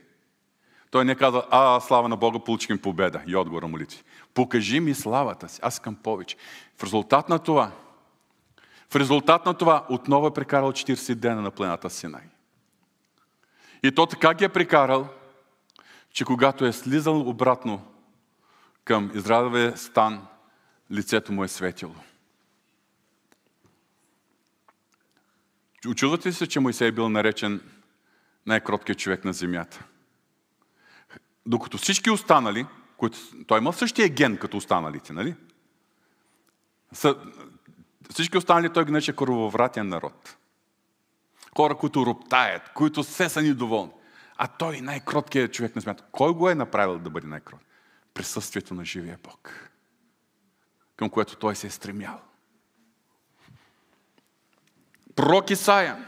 Той не каза, а, слава на Бога, получихме победа. И отговора молитви. Покажи ми славата си. Аз искам повече. В резултат на това, в резултат на това, отново е прекарал 40 дена на плената Синай. И то така ги е прекарал, че когато е слизал обратно към Израилевия стан, лицето му е светило. Очудвате ли се, че Моисей е бил наречен най-кроткият човек на земята? Докато всички останали, които, той имал същия ген като останалите, нали? Са, всички останали той ги нарича крововратен народ. Хора, които роптаят, които все са недоволни. А той най-кроткият човек на земята. Кой го е направил да бъде най-крот? Присъствието на живия Бог, към което той се е стремял. Пророк Исаия.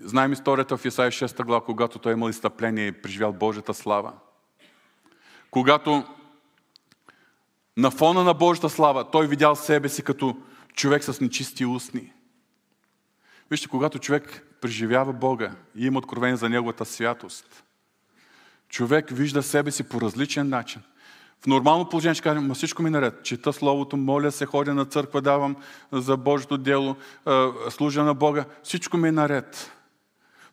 Знаем историята в Исаия 6 глава, когато той имал изстъпление и преживял Божията слава. Когато на фона на Божията слава той видял себе си като човек с нечисти устни. Вижте, когато човек преживява Бога и има откровение за Неговата святост, човек вижда себе си по различен начин. В нормално положение ще кажем, всичко ми е наред. Чета Словото, моля се, ходя на църква, давам за Божието дело, служа на Бога. Всичко ми е наред.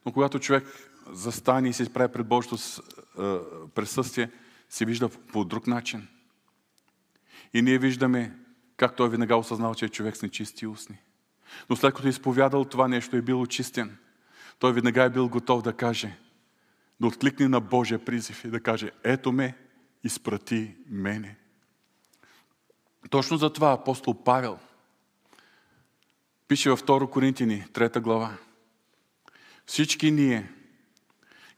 Но когато човек застане и се изправи пред Божието присъствие, се вижда по друг начин. И ние виждаме как той винаги осъзнал, че е човек с нечисти устни. Но след като е изповядал това нещо е бил очистен, той винаги е бил готов да каже, да откликне на Божия призив и да каже, ето ме, изпрати мене. Точно за това апостол Павел пише във 2 Коринтини, 3 глава. Всички ние,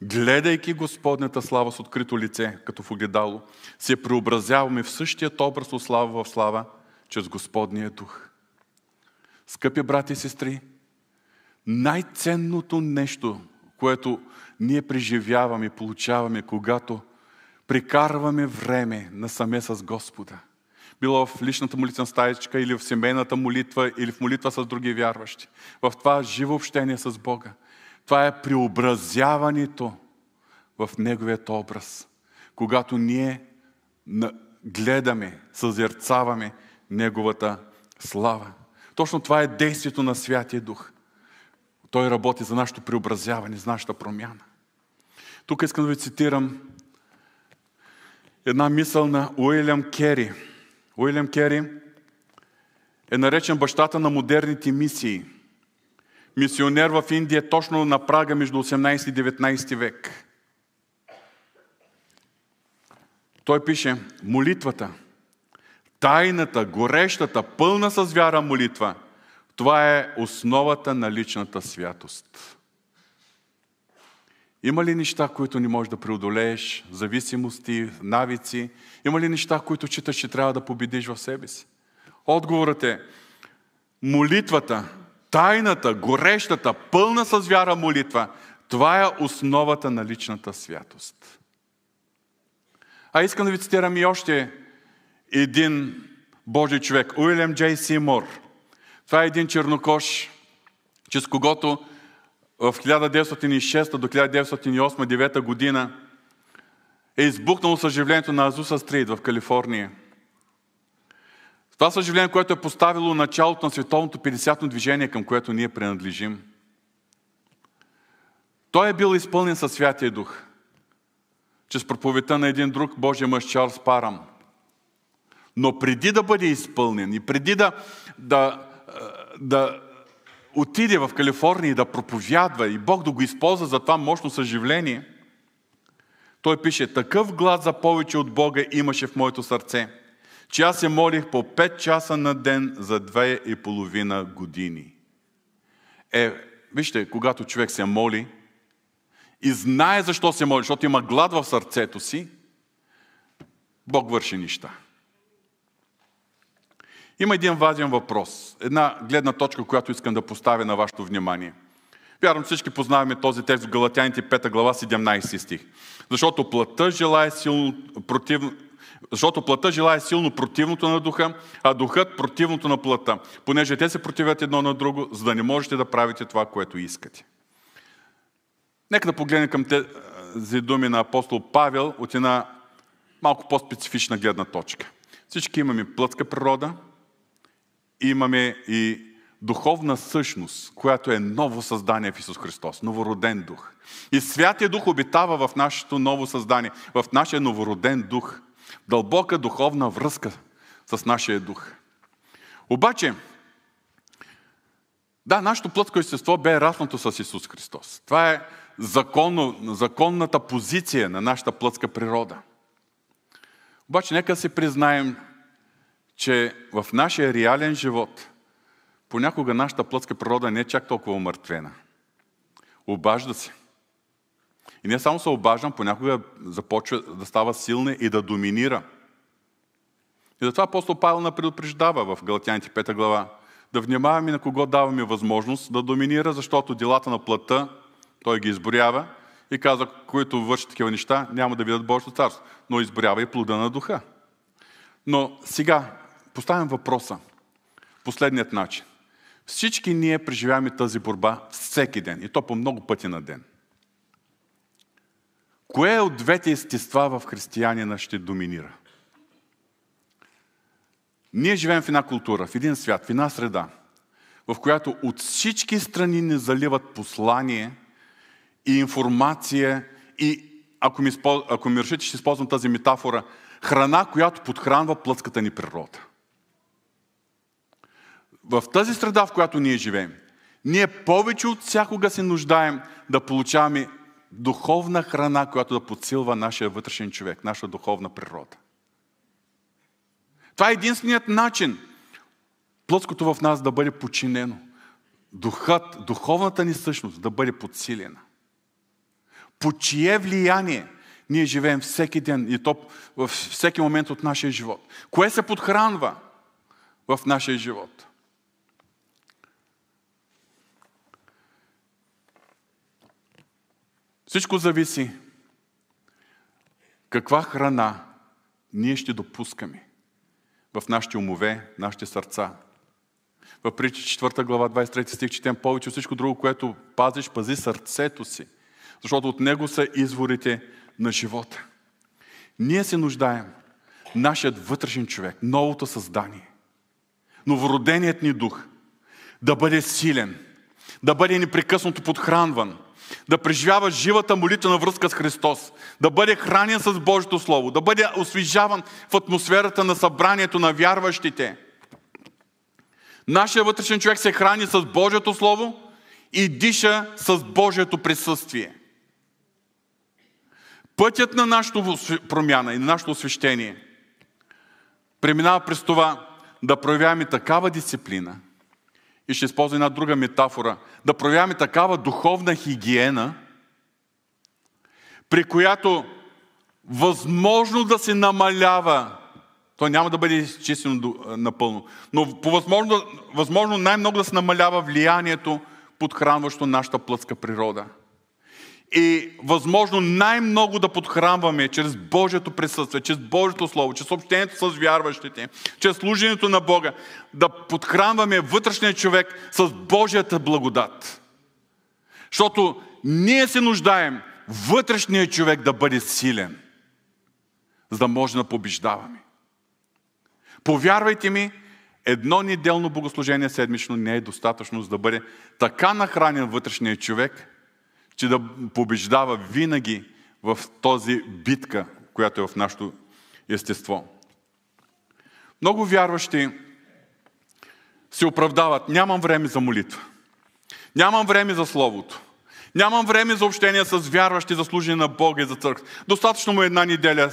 гледайки Господнята слава с открито лице, като в огледало, се преобразяваме в същият образ от слава в слава, чрез Господния дух. Скъпи брати и сестри, най-ценното нещо, което ние преживяваме, получаваме, когато прикарваме време насаме с Господа. Било в личната молитвена стаечка или в семейната молитва или в молитва с други вярващи. В това живо общение с Бога. Това е преобразяването в Неговият образ. Когато ние гледаме, съзерцаваме Неговата слава. Точно това е действието на Святия Дух. Той работи за нашето преобразяване, за нашата промяна. Тук искам да ви цитирам една мисъл на Уилям Кери. Уилям Кери е наречен бащата на модерните мисии. Мисионер в Индия точно на прага между 18 и 19 век. Той пише, молитвата, тайната, горещата, пълна с вяра молитва, това е основата на личната святост. Има ли неща, които не можеш да преодолееш? Зависимости, навици? Има ли неща, които читаш, че трябва да победиш в себе си? Отговорът е молитвата, тайната, горещата, пълна с вяра молитва. Това е основата на личната святост. А искам да ви цитирам и още един Божий човек, Уилям Джей Симор. Това е един чернокош, чрез когото в 1906 до 1908-1909 година е избухнало съживлението на Азуса Стрит в Калифорния. Това съживление, което е поставило началото на световното 50-то движение, към което ние принадлежим. Той е бил изпълнен със Святия Дух, чрез проповедта на един друг Божия мъж Чарлз Парам. Но преди да бъде изпълнен и преди да, да, да отиде в Калифорния и да проповядва и Бог да го използва за това мощно съживление, той пише, такъв глад за повече от Бога имаше в моето сърце, че аз се молих по 5 часа на ден за две и половина години. Е, вижте, когато човек се моли и знае защо се моли, защото има глад в сърцето си, Бог върши неща. Има един важен въпрос, една гледна точка, която искам да поставя на вашето внимание. Вярвам, всички познаваме този текст в Галатяните 5 глава 17 стих. Защото плътта желая силно противно, защото плътта желая силно противното на духа, а духът противното на плътта, понеже те се противят едно на друго, за да не можете да правите това, което искате. Нека да погледнем към тези думи на апостол Павел от една малко по-специфична гледна точка. Всички имаме плътска природа, имаме и духовна същност, която е ново създание в Исус Христос, новороден дух. И Святия Дух обитава в нашето ново създание, в нашия новороден дух. Дълбока духовна връзка с нашия дух. Обаче, да, нашето плътско естество бе раснато с Исус Христос. Това е законно, законната позиция на нашата плътска природа. Обаче, нека си признаем, че в нашия реален живот понякога нашата плътска природа не е чак толкова умъртвена. Обажда се. И не само се обаждам, понякога започва да става силна и да доминира. И затова апостол Павел на предупреждава в Галатяните 5 глава да внимаваме на кого даваме възможност да доминира, защото делата на плътта Той ги изборява и каза, които вършат такива неща, няма да видят Божието царство. Но изборява и плода на духа. Но сега поставям въпроса. Последният начин. Всички ние преживяваме тази борба всеки ден. И то по много пъти на ден. Кое от двете естества в християнина ще доминира? Ние живеем в една култура, в един свят, в една среда, в която от всички страни ни заливат послание и информация и, ако ми, ако ми решите, ще използвам тази метафора, храна, която подхранва плътската ни природа. В тази среда, в която ние живеем, ние повече от всякога се нуждаем да получаваме духовна храна, която да подсилва нашия вътрешен човек, наша духовна природа. Това е единственият начин плътското в нас да бъде подчинено. Духът, духовната ни същност да бъде подсилена. По чие влияние ние живеем всеки ден и то във всеки момент от нашия живот? Кое се подхранва в нашия живот? Всичко зависи каква храна ние ще допускаме в нашите умове, нашите сърца. В притча 4 глава 23 стих четем повече от всичко друго, което пазиш, пази сърцето си, защото от него са изворите на живота. Ние се нуждаем, нашият вътрешен човек, новото създание, новороденият ни дух, да бъде силен, да бъде непрекъснато подхранван – да преживява живата молитвена връзка с Христос, да бъде хранен с Божието Слово, да бъде освежаван в атмосферата на събранието на вярващите. Нашия вътрешен човек се храни с Божието Слово и диша с Божието присъствие. Пътят на нашата промяна и на нашето освещение преминава през това да проявяваме такава дисциплина – и ще използва една друга метафора, да проявяваме такава духовна хигиена, при която възможно да се намалява, то няма да бъде изчистено напълно, но по възможно, възможно най-много да се намалява влиянието, подхранващо нашата плътска природа – и възможно най-много да подхранваме чрез Божието присъствие, чрез Божието Слово, чрез общението с вярващите, чрез служението на Бога, да подхранваме вътрешния човек с Божията благодат. Защото ние се нуждаем вътрешният човек да бъде силен, за да може да побеждаваме. Повярвайте ми, едно неделно богослужение седмично не е достатъчно, за да бъде така нахранен вътрешният човек – че да побеждава винаги в този битка, която е в нашето естество. Много вярващи се оправдават. Нямам време за молитва. Нямам време за Словото. Нямам време за общение с вярващи, за служение на Бога и за църква. Достатъчно му е една неделя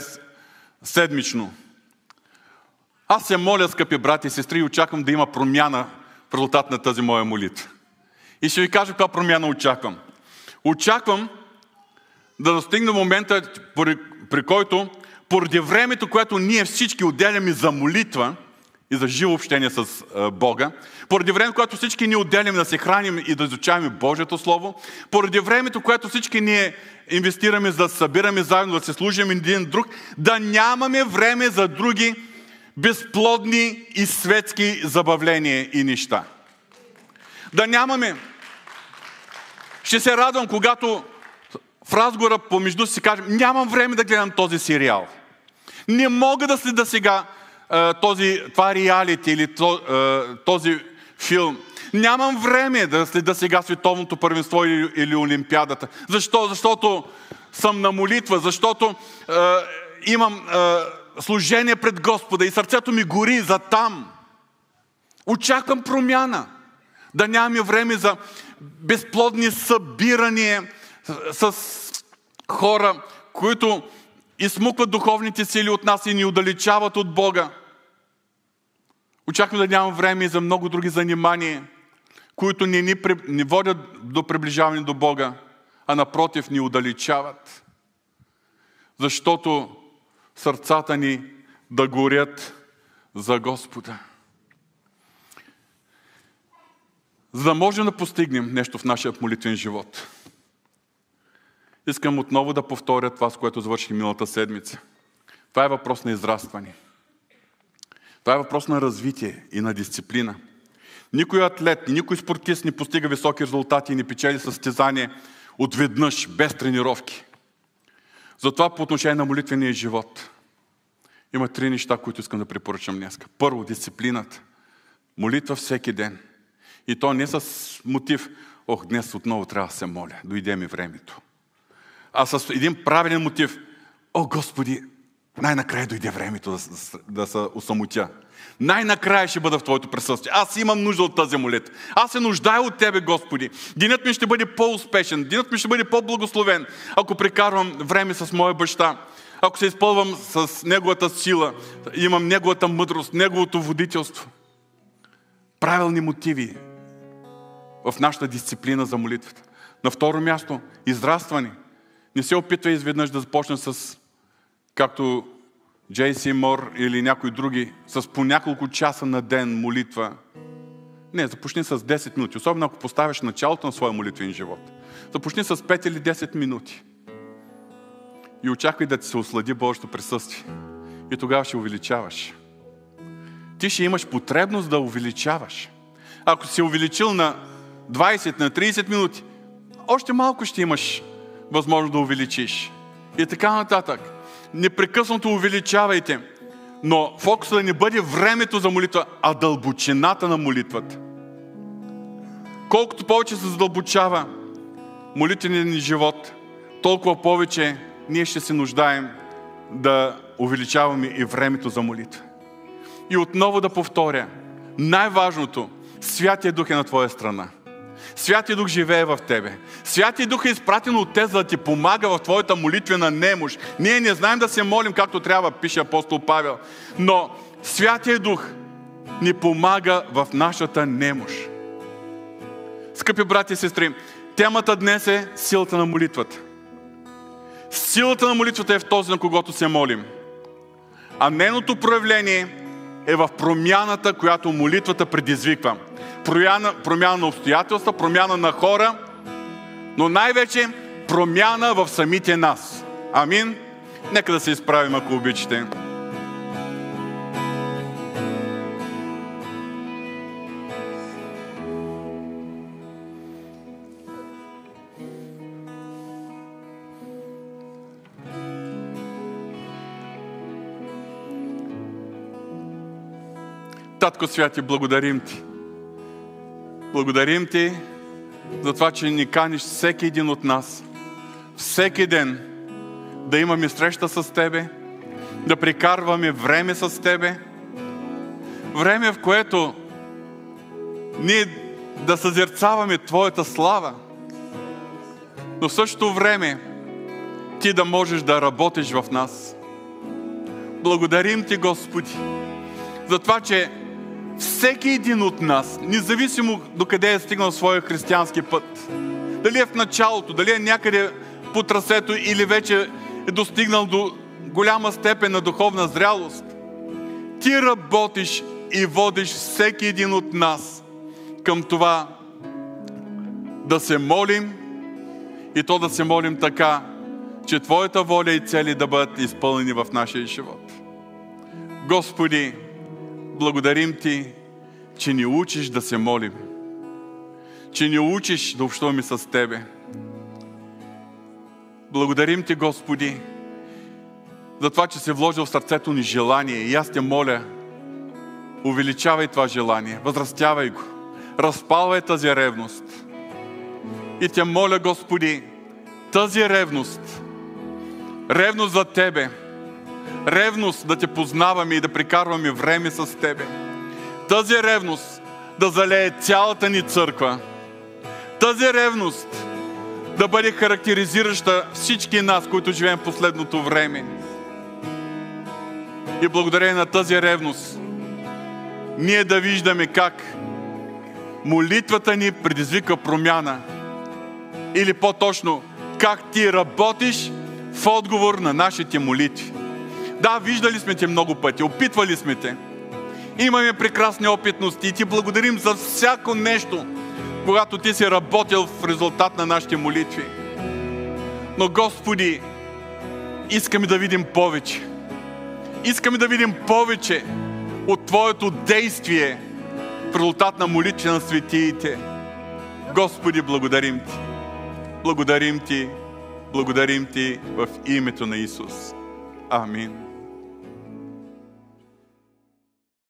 седмично. Аз се моля, скъпи брати и сестри, и очаквам да има промяна в резултат на тази моя молитва. И ще ви кажа каква промяна очаквам. Очаквам да достигне момента, при, при който поради времето, което ние всички отделяме за молитва и за живо общение с Бога, поради времето, което всички ние отделяме да се храним и да изучаваме Божието Слово, поради времето, което всички ние инвестираме за да събираме заедно, да се служим един друг, да нямаме време за други безплодни и светски забавления и неща. Да нямаме ще се радвам, когато в разговора помежду си кажем, нямам време да гледам този сериал. Не мога да следа сега този, това реалити или този филм. Нямам време да следа сега световното първенство или, или Олимпиадата. Защо? Защото съм на молитва, защото е, имам е, служение пред Господа и сърцето ми гори за там. Очаквам промяна. Да нямаме време за безплодни събирания с хора, които измукват духовните сили от нас и ни удалечават от Бога. Очакваме да нямам време и за много други занимания, които не ни, не водят до приближаване до Бога, а напротив ни удалечават. Защото сърцата ни да горят за Господа. За да можем да постигнем нещо в нашия молитвен живот, Искам отново да повторя това, с което завърших миналата седмица. Това е въпрос на израстване. Това е въпрос на развитие и на дисциплина. Никой атлет, никой спортист не постига високи резултати и не печели състезание отведнъж, без тренировки. Затова по отношение на молитвения живот има три неща, които искам да препоръчам днес. Първо, дисциплината. Молитва всеки ден. И то не с мотив, ох, днес отново трябва да се моля, дойде ми времето. А с един правилен мотив, о, Господи, най-накрая дойде времето да, да се усамотя. Най-накрая ще бъда в Твоето присъствие. Аз имам нужда от тази молитва. Аз се нуждая от Тебе, Господи. Денят ми ще бъде по-успешен. Денят ми ще бъде по-благословен, ако прекарвам време с моя баща. Ако се изпълвам с Неговата сила, имам Неговата мъдрост, Неговото водителство. Правилни мотиви в нашата дисциплина за молитвата. На второ място, израстване. Не се опитвай изведнъж да започне с, както Джейси Мор или някои други, с по няколко часа на ден молитва. Не, започни с 10 минути, особено ако поставяш началото на своя молитвен живот. Започни с 5 или 10 минути. И очаквай да ти се ослади Божието присъствие. И тогава ще увеличаваш. Ти ще имаш потребност да увеличаваш. Ако си увеличил на 20, на 30 минути, още малко ще имаш възможност да увеличиш. И така нататък. Непрекъснато увеличавайте. Но фокусът да не бъде времето за молитва, а дълбочината на молитвата. Колкото повече се задълбочава молитвеният ни живот, толкова повече ние ще се нуждаем да увеличаваме и времето за молитва. И отново да повторя, най-важното, Святия Дух е на твоя страна – Святия Дух живее в тебе. Святия Дух е изпратен от те, за да ти помага в твоята молитвена немощ. Ние не знаем да се молим както трябва, пише апостол Павел. Но Святия Дух ни помага в нашата немощ. Скъпи брати и сестри, темата днес е силата на молитвата. Силата на молитвата е в този, на когото се молим. А нейното проявление е в промяната, която молитвата предизвиква промяна, промяна на обстоятелства, промяна на хора, но най-вече промяна в самите нас. Амин. Нека да се изправим, ако обичате. Татко Святи, благодарим Ти Благодарим Ти за това, че ни каниш всеки един от нас, всеки ден да имаме среща с Тебе, да прикарваме време с Тебе, време, в което ние да съзерцаваме Твоята слава, но в същото време Ти да можеш да работиш в нас. Благодарим Ти, Господи, за това, че всеки един от нас, независимо до къде е стигнал своя християнски път, дали е в началото, дали е някъде по трасето или вече е достигнал до голяма степен на духовна зрялост, ти работиш и водиш всеки един от нас към това да се молим и то да се молим така, че Твоята воля и цели да бъдат изпълнени в нашия живот. Господи, благодарим Ти, че ни учиш да се молим. Че ни учиш да общуваме с Тебе. Благодарим Ти, Господи, за това, че се вложил в сърцето ни желание. И аз те моля, увеличавай това желание, възрастявай го, разпалвай тази ревност. И те моля, Господи, тази ревност, ревност за Тебе, ревност да Те познаваме и да прикарваме време с Тебе. Тази ревност да залее цялата ни църква. Тази ревност да бъде характеризираща всички нас, които живеем в последното време. И благодарение на тази ревност, ние да виждаме как молитвата ни предизвика промяна. Или по-точно, как ти работиш в отговор на нашите молитви. Да, виждали сме те много пъти, опитвали сме те. Имаме прекрасни опитности и ти благодарим за всяко нещо, когато ти си работил в резултат на нашите молитви. Но Господи, искаме да видим повече. Искаме да видим повече от Твоето действие в резултат на молитве на светиите. Господи, благодарим Ти. Благодарим Ти. Благодарим Ти в името на Исус. Амин.